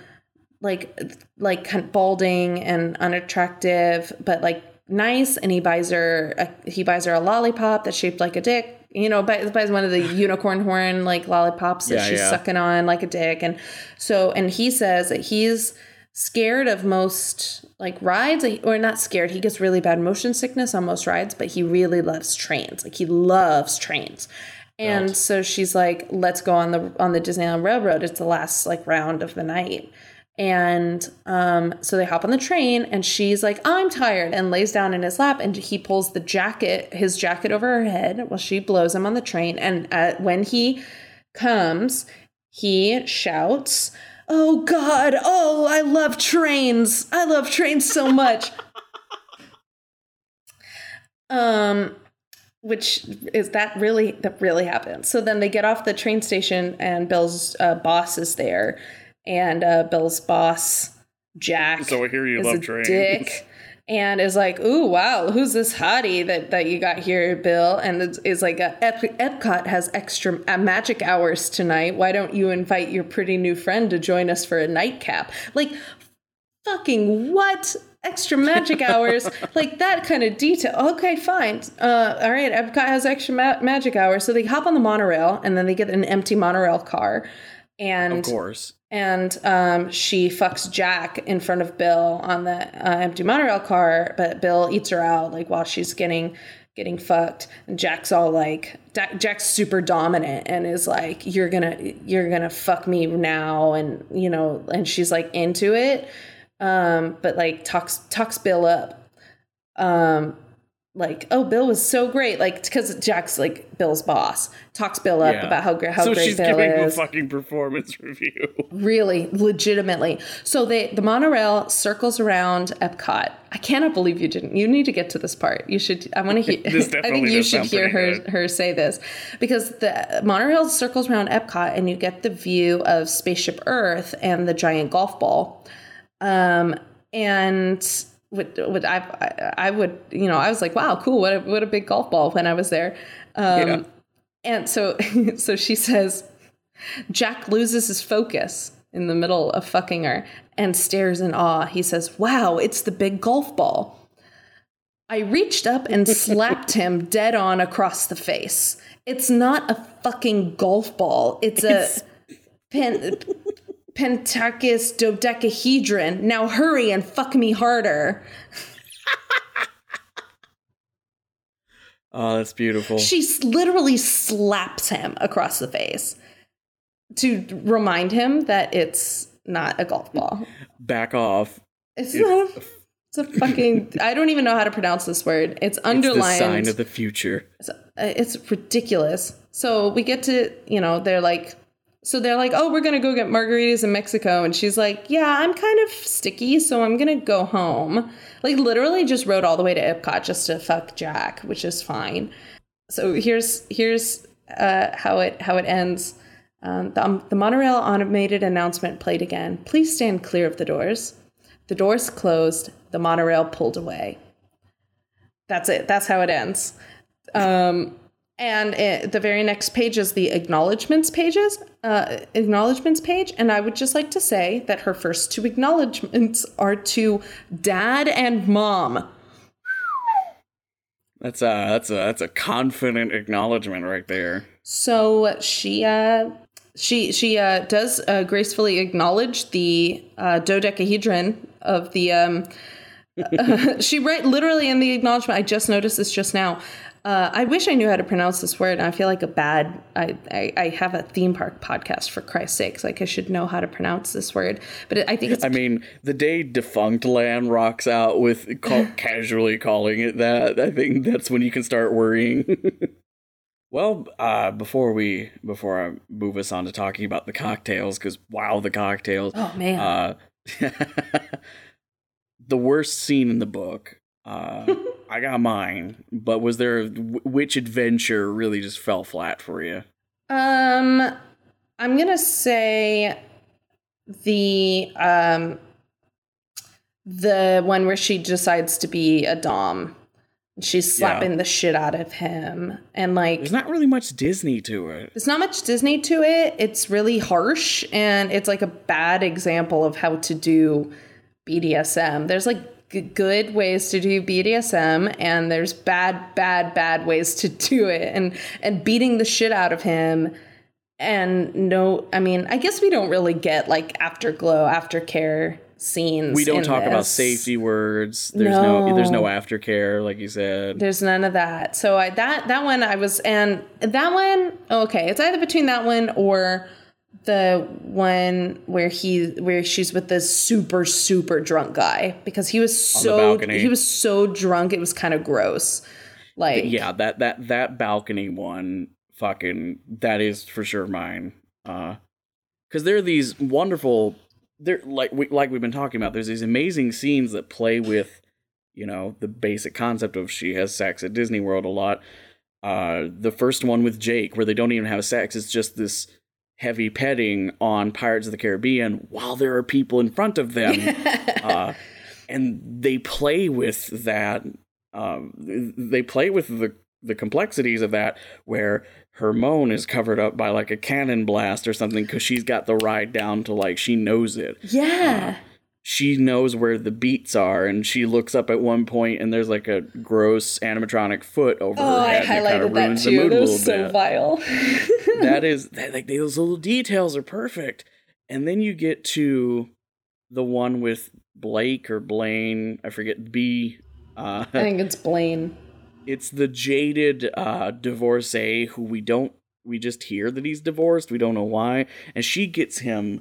like like kind of balding and unattractive, but like nice. And he buys her a, he buys her a lollipop that's shaped like a dick. You know, buys, buys one of the unicorn horn like lollipops that Yeah, she's yeah. sucking on like a dick, and so and he says that he's scared of most like rides or not scared he gets really bad motion sickness on most rides but he really loves trains like he loves trains and so she's like let's go on the on the disneyland railroad it's the last like round of the night and um so they hop on the train and she's like i'm tired and lays down in his lap and he pulls the jacket his jacket over her head while she blows him on the train and uh, when he comes he shouts Oh God! Oh, I love trains. I love trains so much. um, which is that really that really happens. So then they get off the train station, and Bill's uh, boss is there, and uh, Bill's boss Jack. So I hear you love a trains. Dick. And is like, ooh, wow, who's this hottie that, that you got here, Bill? And it's, is like, uh, Ep- Epcot has extra uh, magic hours tonight. Why don't you invite your pretty new friend to join us for a nightcap? Like, fucking what? Extra magic hours, like that kind of detail. Okay, fine. Uh, all right, Epcot has extra ma- magic hours, so they hop on the monorail, and then they get an empty monorail car, and of course and um, she fucks Jack in front of Bill on the uh, empty monorail car, but Bill eats her out like while she's getting getting fucked. And Jack's all like, Jack's super dominant and is like, "You're gonna you're gonna fuck me now," and you know, and she's like into it, um, but like talks talks Bill up. Um, like, oh, Bill was so great, like because Jack's like Bill's boss, talks Bill up Yeah. about how great how so great she's Bill giving is. fucking performance review. Really legitimately. So they the monorail circles around epcot. I cannot believe you didn't you need to get to this part. You should i want to hear This i think you should hear her good. her say this. Because the monorail circles around epcot and you get the view of spaceship earth and the giant golf ball. Um and would, would I, I would you know I was like wow cool what a, what a big golf ball when I was there um Yeah. and so so she says Jack loses his focus in the middle of fucking her and stares in awe. He says, Wow, it's the big golf ball. I reached up and slapped him dead on across the face. It's not a fucking golf ball. It's a pen, pentakis dodecahedron. Now hurry and fuck me harder. Oh, that's beautiful. She literally slaps him across the face to remind him that it's not a golf ball. Back off. It's not. A, it's a fucking. I don't even know how to pronounce this word. It's It's the underlined. sign of the future. It's, uh, it's ridiculous. So we get to, you know, they're like, so they're like, oh, we're gonna go get margaritas in Mexico, and she's like, yeah, I'm kind of sticky, so I'm gonna go home. Like literally, just rode all the way to Epcot just to fuck Jack, which is fine. So here's here's uh, how it how it ends. Um, the, um, the monorail automated announcement played again. Please stand clear of the doors. The doors closed. The monorail pulled away. That's it. That's how it ends. Um, and it, the very next page is the acknowledgments pages, uh, acknowledgments page. And I would just like to say that her first two acknowledgments are to dad and mom. That's a that's a that's a confident acknowledgement right there. So she uh, she she uh, does uh, gracefully acknowledge the uh, dodecahedron of the. Um, she write literally in the acknowledgement. I just noticed this just now. Uh, I wish I knew how to pronounce this word. I feel like a bad. I, I, I have a theme park podcast for Christ's sakes. Like I should know how to pronounce this word, but it, I think it's I mean, the day Defunctland rocks out with call, casually calling it that, I think that's when you can start worrying. well, uh, before we before I move us on to talking about the cocktails, because wow, the cocktails. oh man. Uh, the worst scene in the book. Uh, I got mine, but was there which adventure really just fell flat for you? Um, I'm gonna say the um the one where she decides to be a dom. She's slapping the shit out of him, and like There's not really much Disney to it. there's not much Disney to it. It's really harsh, and it's like a bad example of how to do BDSM. There's like g- good ways to do BDSM, and there's bad, bad, bad ways to do it, and and beating the shit out of him. And no, I mean, I guess we don't really get like afterglow, aftercare scenes. We don't talk about safety words. There's no, there's no No. aftercare, like you said. There's none of that. So I that that one I was and that one okay, it's either between that one or the one where he where she's with this super super drunk guy because he was so he was so drunk it was kind of gross. Like yeah, that that that balcony one, fucking, that is for sure mine. Uh, because there are these wonderful, there like we like we've been talking about. There's these amazing scenes that play with, you know, the basic concept of she has sex at Disney World a lot. Uh, the first one with Jake, where they don't even have sex, it's just this heavy petting on Pirates of the Caribbean while there are people in front of them. uh, and they play with that. Um, they play with the the complexities of that, where her moan is covered up by like a cannon blast or something, because she's got the ride down to like she knows it. yeah. She knows where the beats are, and she looks up at one point, and there's like a gross animatronic foot over Oh, her I head. and it highlighted that too. That was so bit vile. that is that, like those little details are perfect and then you get to the one with blake or blaine i forget b uh I think it's Blaine. it's the jaded uh divorcee who we don't we just hear that he's divorced we don't know why and she gets him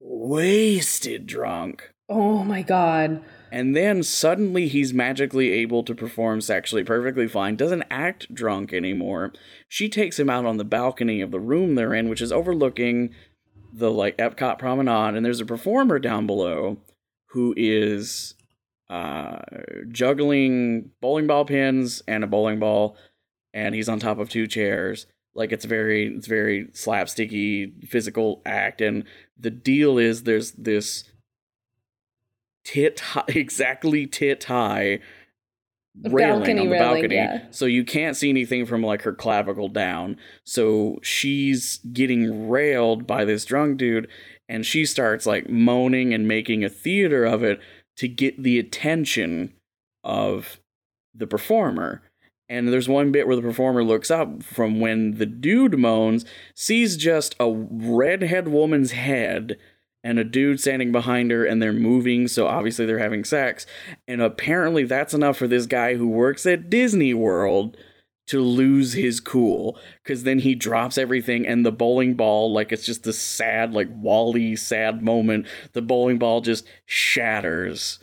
wasted drunk Oh my god. and then suddenly he's magically able to perform sexually perfectly fine, doesn't act drunk anymore. She takes him out on the balcony of the room they're in, which is overlooking the like Epcot promenade, and there's a performer down below who is uh juggling bowling ball pins and a bowling ball, and he's on top of two chairs. Like it's very it's very slapsticky physical act, and the deal is there's this tit high, exactly tit high railing balcony on the railing, balcony yeah. so you can't see anything from like her clavicle down so she's getting railed by this drunk dude and she starts like moaning and making a theater of it to get the attention of the performer. And there's one bit where the performer looks up from when the dude moans, sees just a redhead woman's head and a dude standing behind her and they're moving, so obviously they're having sex. And apparently that's enough for this guy who works at Disney World to lose his cool because then he drops everything and the bowling ball like it's just this sad like wally sad moment the bowling ball just shatters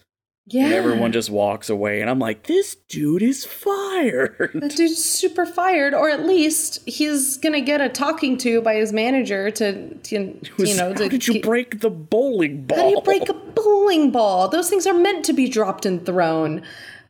Yeah. and everyone just walks away and i'm like this dude is fired That dude's super fired, or at least he's gonna get a talking to by his manager to, to you know. how to did you break the bowling ball How do you break a bowling ball? Those things are meant to be dropped and thrown.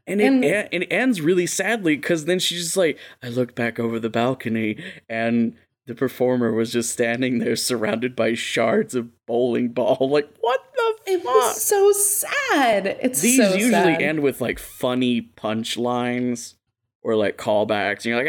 and it, and- and it ends really sadly because then she's just like i looked back over the balcony and the performer was just standing there surrounded by shards of bowling ball like what the It fuck was so sad. It's These so usually sad. end with like funny punchlines or like callbacks, and you're like,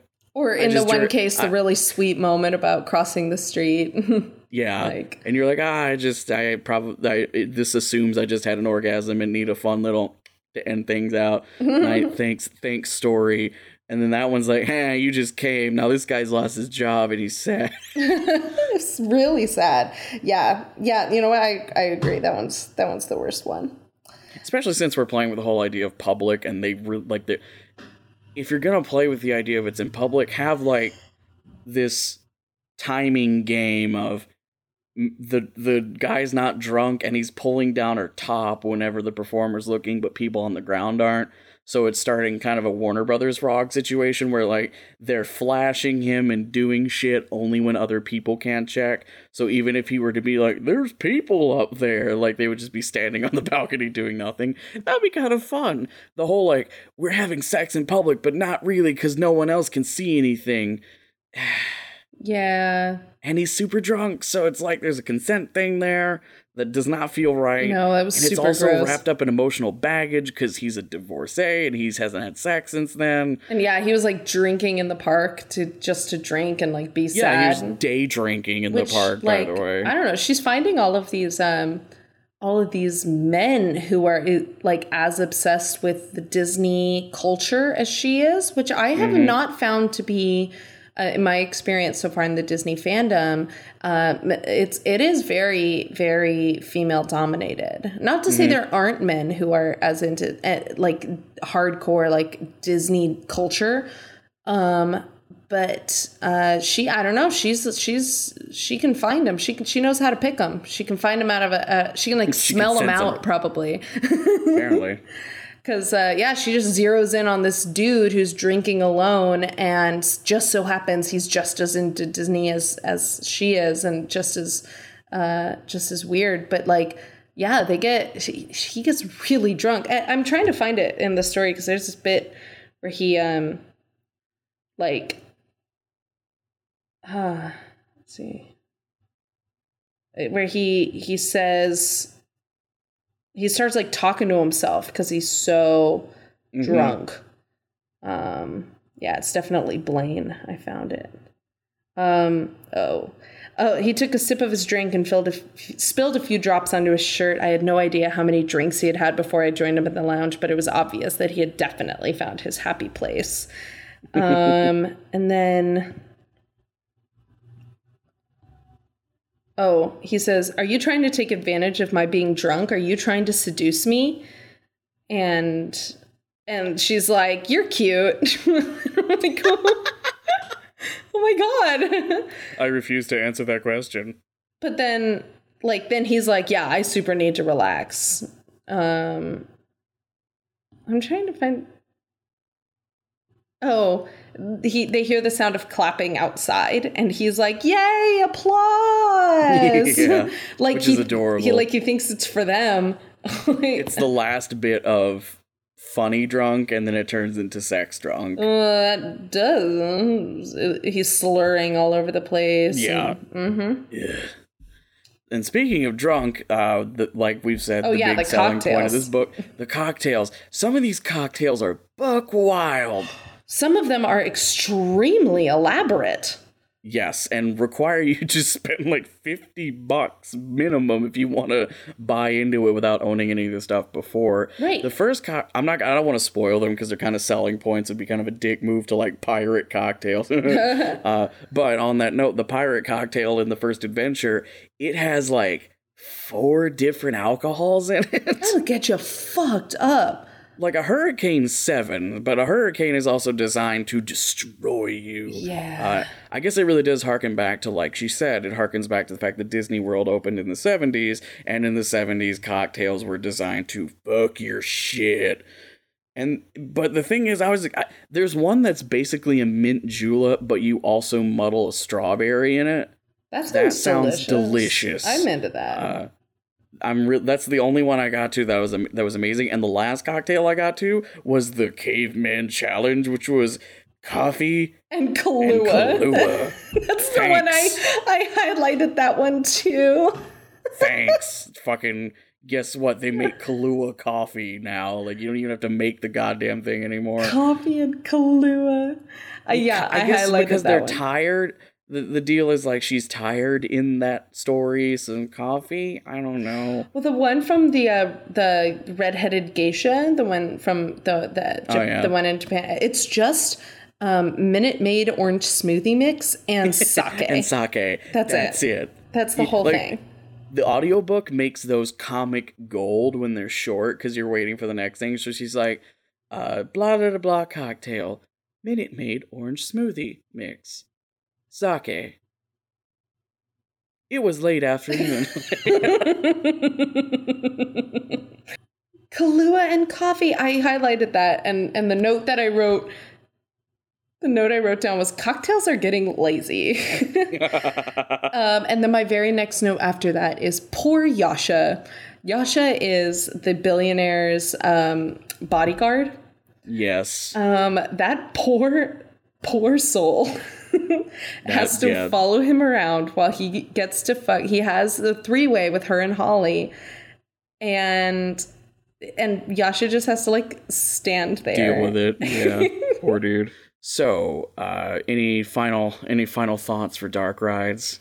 ah, or in the one drew- case, the really sweet moment about crossing the street. yeah. Like- and you're like, ah, I just, I probably, I, this assumes I just had an orgasm and need a fun little to end things out. Night, thanks, thanks story. And then that one's like, hey, you just came. Now this guy's lost his job and he's sad. it's really sad. Yeah, yeah. You know what? I I agree. That one's that one's the worst one. especially since we're playing with the whole idea of public and they re- like the if you're gonna play with the idea of it's in public have like this timing game of the the guy's not drunk and he's pulling down her top whenever the performer's looking but people on the ground aren't so it's starting kind of a Warner Brothers frog situation where like they're flashing him and doing shit only when other people can't check. So even if he were to be like, "There's people up there," like they would just be standing on the balcony doing nothing. That'd be kind of fun. The whole like we're having sex in public, but not really because no one else can see anything. Yeah. And he's super drunk, so it's like there's a consent thing there that does not feel right. No, that was and it's also gross. wrapped up in emotional baggage because he's a divorcee and he hasn't had sex since then. And yeah, he was like drinking in the park to just to drink and like be Yeah, sad. he was day drinking in Which, the park, like, by the way. I don't know. She's finding all of these um all of these men who are like as obsessed with the Disney culture as she is, which I have Mm-hmm. not found to be uh, in my experience so far in the Disney fandom, um, it's it is very very female dominated. Not to say Mm-hmm. there aren't men who are as into uh, like hardcore like Disney culture, um, but uh, she I don't know she's she's she can find them. She can she knows how to pick them. She can find them out of a uh, she can like She can smell them sense 'em. out probably. apparently. Because, uh, yeah, she just zeroes in on this dude who's drinking alone, and just so happens he's just as into Disney as as she is, and just as uh, just as weird. But like, yeah, they get she, he gets really drunk. I, I'm trying to find it in the story because there's this bit where he um like uh, let's see where he he says he starts like talking to himself because he's so Mhm. drunk. Um, yeah, it's definitely Blaine. I found it. Um, oh, oh, he took a sip of his drink and filled a f- spilled a few drops onto his shirt. I had no idea how many drinks he had had before I joined him in the lounge, but it was obvious that he had definitely found his happy place. Um, and then. Oh, he says, Are you trying to take advantage of my being drunk? Are you trying to seduce me? And and she's like, You're cute. Like, oh, oh my god. I refuse to answer that question. But then like then he's like, Yeah, I super need to relax. Um I'm trying to find Oh, he they hear the sound of clapping outside and he's like, "Yay, applause." Yeah, like which he, is adorable. He like he thinks it's for them. It's the last bit of funny drunk, and then it turns into sex drunk. Uh, that does. He's slurring all over the place. Yeah. mm-hmm Yeah. And speaking of drunk, uh, the, like we've said, Oh, the yeah, big the selling point of this book, the cocktails. Some of these cocktails are buck wild. Some of them are extremely elaborate. Yes, and require you to spend like 50 bucks minimum if you want to buy into it without owning any of the stuff before. Right. The first co- I'm not I don't want to spoil them because they're kind of selling points. It'd be kind of a dick move to like pirate cocktails. uh, but on that note, the pirate cocktail in the first adventure, it has like four different alcohols in it. That'll get you fucked up. Like a hurricane seven, but a hurricane is also designed to destroy you. Yeah. Uh, I guess it really does harken back to, like she said, it harkens back to the fact that Disney World opened in the 70s, and in the 70s, cocktails were designed to fuck your shit. And but the thing is, I was I, there's one that's basically a mint julep, but you also muddle a strawberry in it. That sounds, That sounds delicious. delicious. I'm into that. Uh, I'm re- that's the only one I got to that was that was amazing. And the last cocktail I got to was the Caveman Challenge, which was coffee and and Kahlua. Kahlua. That's the one I I highlighted that one too. Thanks. Fucking guess what? They make Kahlua coffee now. Like you don't even have to make the goddamn thing anymore. Coffee and Kahlua. Uh, yeah, I, I guess because they're one. tired. The, the deal is like she's tired in that story. Some coffee. I don't know. Well, the one from the uh, the redheaded geisha, the one from the the Oh, yeah. the one in Japan, it's just um, Minute Maid orange smoothie mix and sake. and sake. That's it. That's it. That's the whole like, thing. the audiobook makes those comic gold when they're short because you're waiting for the next thing. So she's like, uh, blah, blah, blah, blah, cocktail, Minute Maid orange smoothie mix, sake. It was late afternoon. Kahlua and coffee. I highlighted that, and and the note that I wrote, the note I wrote down was cocktails are getting lazy. um, and then my very next note after that is poor Yasha. Yasha is the billionaire's um, bodyguard. yes. Um, that poor, poor soul has to yeah. follow him around while he gets to fuck. He has the three way with her and Holly, and and Yasha just has to like stand there. Deal with it. Yeah. Poor dude. So, uh, any final any final thoughts for Dark Rides?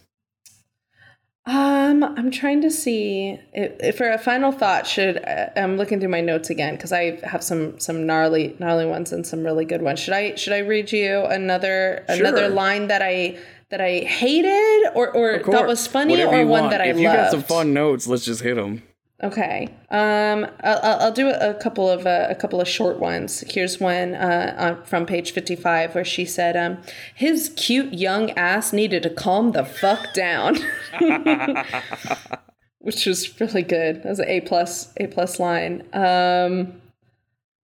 Um, I'm trying to see if, if for a final thought. Should uh, I'm looking through my notes again because I have some some gnarly gnarly ones and some really good ones. Should I should I read you another another line that I that I hated or or thought was funny Whatever or one want. that I if loved? you got some fun notes, let's just hit them. Okay. Um, I'll, I'll do a couple of uh, a couple of short ones. Here's one uh, on, from page fifty five where she said, um, "His cute young ass needed to calm the fuck down," which was really good. That was an A plus A plus line. Um,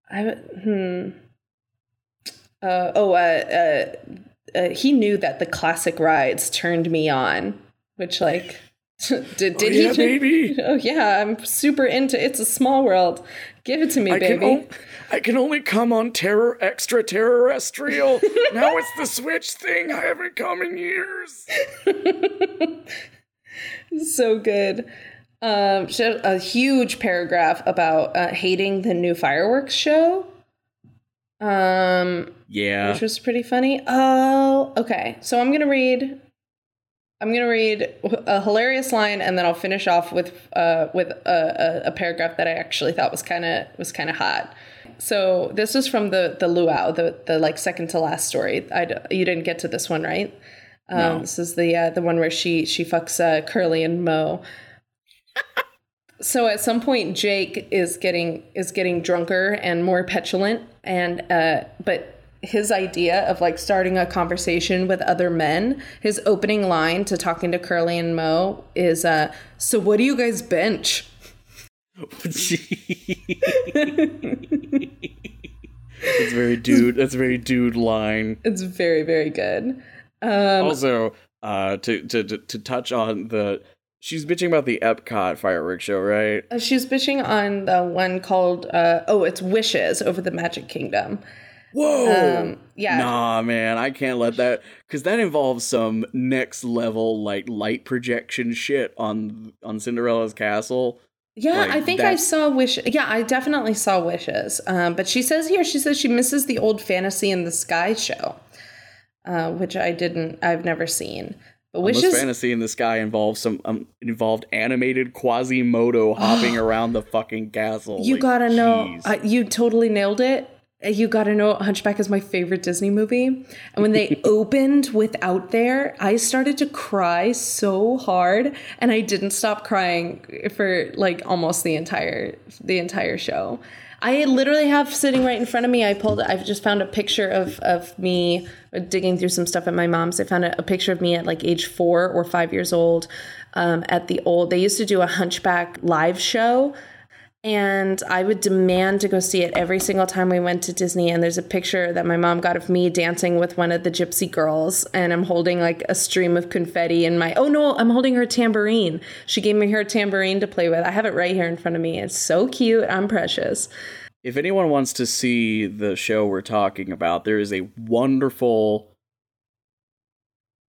I hmm. Uh, oh, uh, uh, uh, he knew that the classic rides turned me on, which like. did did yeah, he? baby. Oh yeah, I'm super into It's a Small World. Give it to me, I baby. can, o- I can only come on terror extra terrestrial. now it's the switch thing. I haven't come in years. so good. Um, she had a huge paragraph about uh, hating the new fireworks show. Um, Yeah. which was pretty funny. Oh, okay. So I'm gonna read. I'm gonna read a hilarious line, and then I'll finish off with uh, with a, a, a paragraph that I actually thought was kind of was kind of hot. So this is from the the luau, the the like second to last story. I you didn't get to this one, right? Um, No. This is the uh, the one where she she fucks uh, Curly and Mo. so at some point, Jake is getting is getting drunker and more petulant, and uh, but his idea of like starting a conversation with other men, his opening line to talking to Curly and Mo is, uh, "So what do you guys bench?" That's very dude. That's a very dude line. It's very very good. Um, also, uh, to, to to to touch on the, she's bitching about the Epcot fireworks show, right? She's bitching on the one called uh, oh, it's Wishes over the Magic Kingdom. Whoa. Um, yeah, Nah, man, I can't let that because that involves some next level like light projection shit on on Cinderella's castle. yeah. like, I think I saw Wish. Yeah, I definitely saw Wishes. Um, but she says here, she says she misses the old Fantasy in the Sky show. uh, which I didn't. I've never seen. But Unless wishes. fantasy in the sky involves some um, involved animated Quasimodo hopping around the fucking castle. You Like, gotta know. Uh, you totally nailed it. You gotta know. Hunchback is my favorite Disney movie, and when they opened without there, I started to cry so hard, and I didn't stop crying for like almost the entire the entire show. I literally have sitting right in front of me. I pulled. I've just found a picture of of me digging through some stuff at my mom's. I found a, a picture of me at like age four or five years old. Um, at the old, they used to do a Hunchback live show and I would demand to go see it every single time we went to Disney. And there's a picture that my mom got of me dancing with one of the gypsy girls, and I'm holding like a stream of confetti in my. Oh no, I'm holding her tambourine. She gave me her tambourine to play with. I have it right here in front of me. It's so cute. I'm precious. if anyone wants to see the show we're talking about, there is a wonderful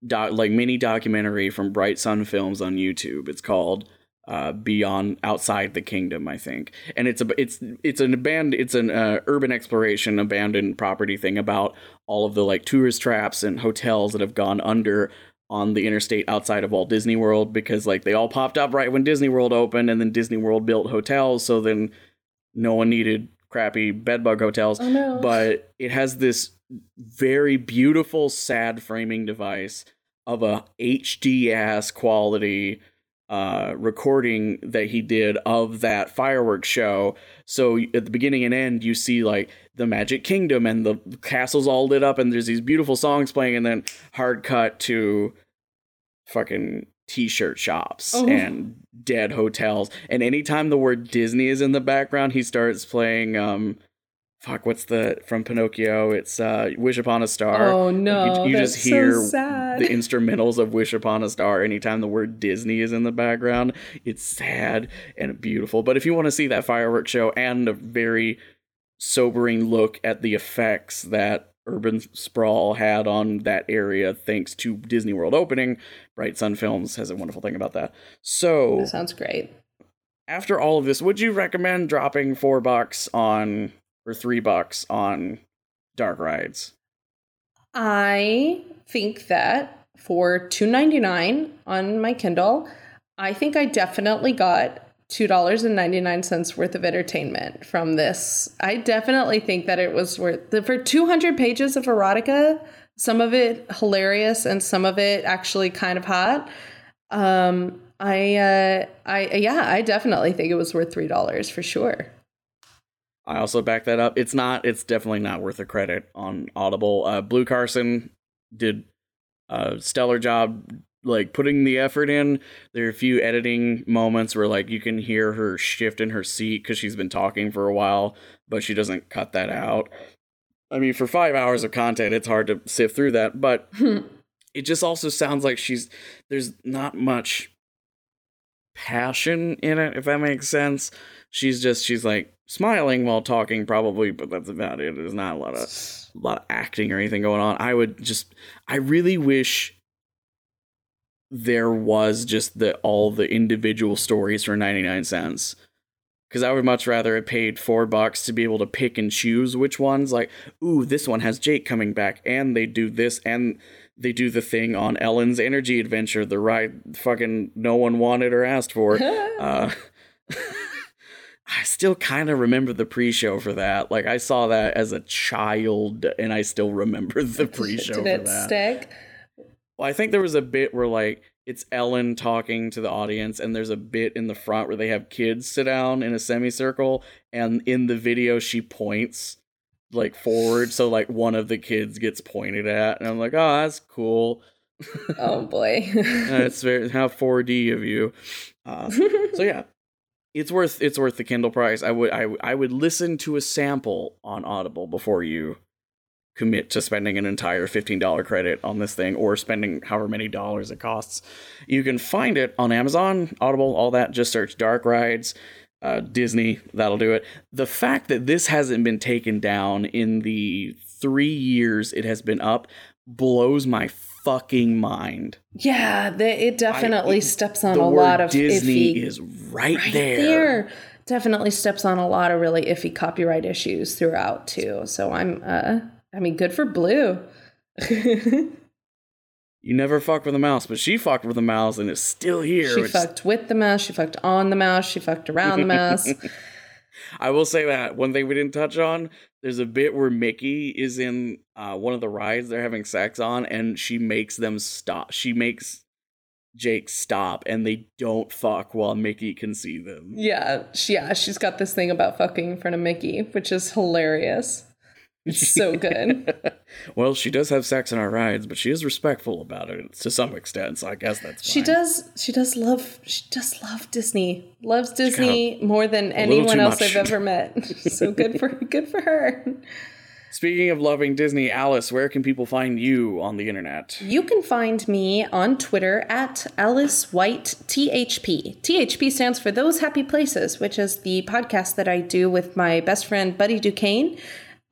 doc, like mini documentary from Bright Sun Films on YouTube. It's called uh, Beyond Outside the Kingdom, I think, and it's a it's it's an abandoned it's an uh, urban exploration abandoned property thing about all of the like tourist traps and hotels that have gone under on the interstate outside of Walt Disney World because like they all popped up right when Disney World opened and then Disney World built hotels so then no one needed crappy bedbug hotels Oh no. but it has this very beautiful sad framing device of a HD ass quality uh recording that he did of that fireworks show so at the beginning and end you see like the magic kingdom and the castle's all lit up and there's these beautiful songs playing and then hard cut to fucking t-shirt shops Oh. and dead hotels and anytime the word disney is in the background he starts playing um fuck what's the from pinocchio it's uh wish upon a star. Oh no, you, you just hear so the instrumentals of wish upon a star anytime the word disney is in the background. It's sad and beautiful. But if you want to see that fireworks show and a very sobering look at the effects that urban sprawl had on that area thanks to disney world opening bright sun films has a wonderful thing about that. So that sounds great. after all of this would you recommend dropping four bucks on or three bucks on dark rides I think that for two ninety nine on my Kindle, I think I definitely got two dollars and ninety nine cents worth of entertainment from this. I definitely think that it was worth for two hundred pages of erotica. Some of it hilarious and some of it actually kind of hot. Um, I, uh, I, yeah, I definitely think it was worth three dollars for sure. I also back that up. It's not. It's definitely not worth the credit on Audible. Uh, Blu Carson did a stellar job, like putting the effort in. There are a few editing moments where like you can hear her shift in her seat because she's been talking for a while, but she doesn't cut that out. I mean, for five hours of content, it's hard to sift through that, but it just also sounds like she's there's not much passion in it, if that makes sense. She's just she's like smiling while talking, probably, but that's about it. There's not a lot of a lot of acting or anything going on. I would just I really wish there was just the all the individual stories for 99 cents because I would much rather have paid four bucks to be able to pick and choose which ones. Like, ooh, this one has Jake coming back, and they do this, and they do the thing on Ellen's Energy Adventure, the ride fucking no one wanted or asked for. uh, I still kind of remember the pre-show for that. Like, I saw that as a child, and I still remember the pre-show Did for it that. stick? Well, I think there was a bit where like it's Ellen talking to the audience, and there's a bit in the front where they have kids sit down in a semicircle, and in the video she points like forward, so like one of the kids gets pointed at, and I'm like, oh, that's cool. Oh boy. That's very how 4D of you. Uh, so yeah, it's worth it's worth the Kindle price. I would I I would listen to a sample on Audible before you commit to spending an entire $15 credit on this thing or spending however many dollars it costs. You can find it on Amazon, Audible, all that. Just search Dark Rides, uh, Disney, that'll do it. The fact that this hasn't been taken down in the three years it has been up blows my fucking mind. Yeah, the, it definitely I- steps on a lot of Disney iffy. is right, right there. there. Definitely steps on a lot of really iffy copyright issues throughout too. So I'm, uh, I mean, good for Blu. You never fuck with a mouse, but she fucked with a mouse and it's still here. she which- fucked with the mouse. She fucked on the mouse. She fucked around the mouse. I will say that one thing we didn't touch on. There's a bit where Mickey is in uh, one of the rides they're having sex on, and she makes them stop. She makes Jake stop, and they don't fuck while Mickey can see them. yeah, she, yeah. She's got this thing about fucking in front of Mickey, which is hilarious. It's so good. well, she does have sex in our rides, but she is respectful about it to some extent. So I guess that's She fine. does. She does love. She does love Disney. Loves Disney more than anyone else much. I've ever met. so good for good for her. Speaking of loving Disney, Alice, where can people find you on the internet? You can find me on Twitter at Alice White THP. THP stands for Those Happy Places, which is the podcast that I do with my best friend Buddy Duquesne.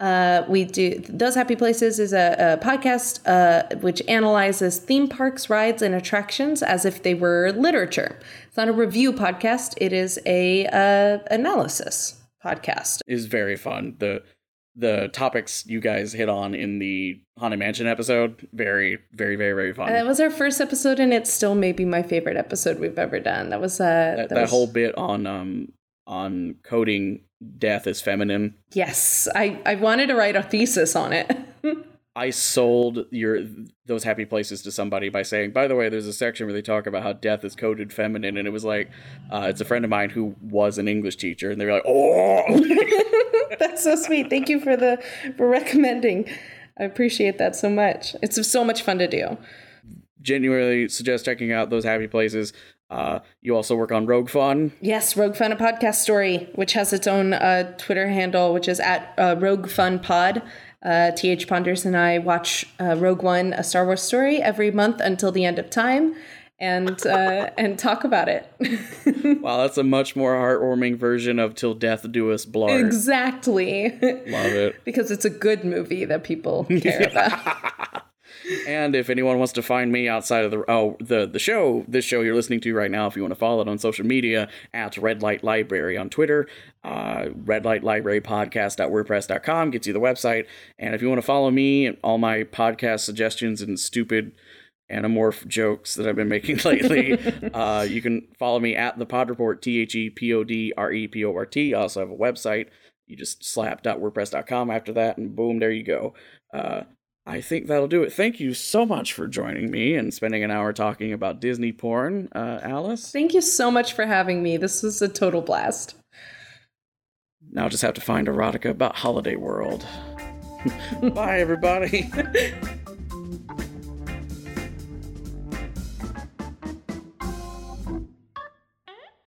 Uh, we do Those Happy Places is a, a podcast uh, which analyzes theme parks, rides, and attractions as if they were literature. It's not a review podcast; it is a uh, analysis podcast. Is very fun. The the topics you guys hit on in the Haunted Mansion episode, very, very, very, very fun. That was our first episode, and it's still maybe my favorite episode we've ever done. That was uh, that, that was- whole bit on um on coding death is feminine. Yes, I, I wanted to write a thesis on it. I sold your those happy places to somebody by saying, by the way, there's a section where they talk about how death is coded feminine, and it was like, uh, it's a friend of mine who was an English teacher, and they were like, oh, That's so sweet. Thank you for the for recommending. I appreciate that so much. It's so much fun to do. Genuinely suggest checking out those happy places. Uh, you also work on Rogue Fun. Yes, Rogue Fun, a podcast story, which has its own uh, Twitter handle, which is at uh, Rogue Fun Pod. Uh, Th Ponders and I watch uh, Rogue One, a Star Wars story, every month until the end of time, and uh, and talk about it. Wow, that's a much more heartwarming version of Till Death Do Us Blart. exactly, Love it. because it's a good movie that people care about. And if anyone wants to find me outside of the oh the the show, this show you're listening to right now, if you want to follow it on social media at Red Light Library on Twitter, uh, Red Light Library Podcast.wordpress.com gets you the website. And if you want to follow me and all my podcast suggestions and stupid anamorph jokes that I've been making lately, uh, you can follow me at the Pod Report T H E P O D R E P O R T. I also have a website. You just slap .wordpress.com after that, and boom, there you go. Uh, I think that'll do it. Thank you so much for joining me and spending an hour talking about Disney porn, uh, Alice. Thank you so much for having me. This was a total blast. Now I'll just have to find erotica about Holiday World. Bye, everybody.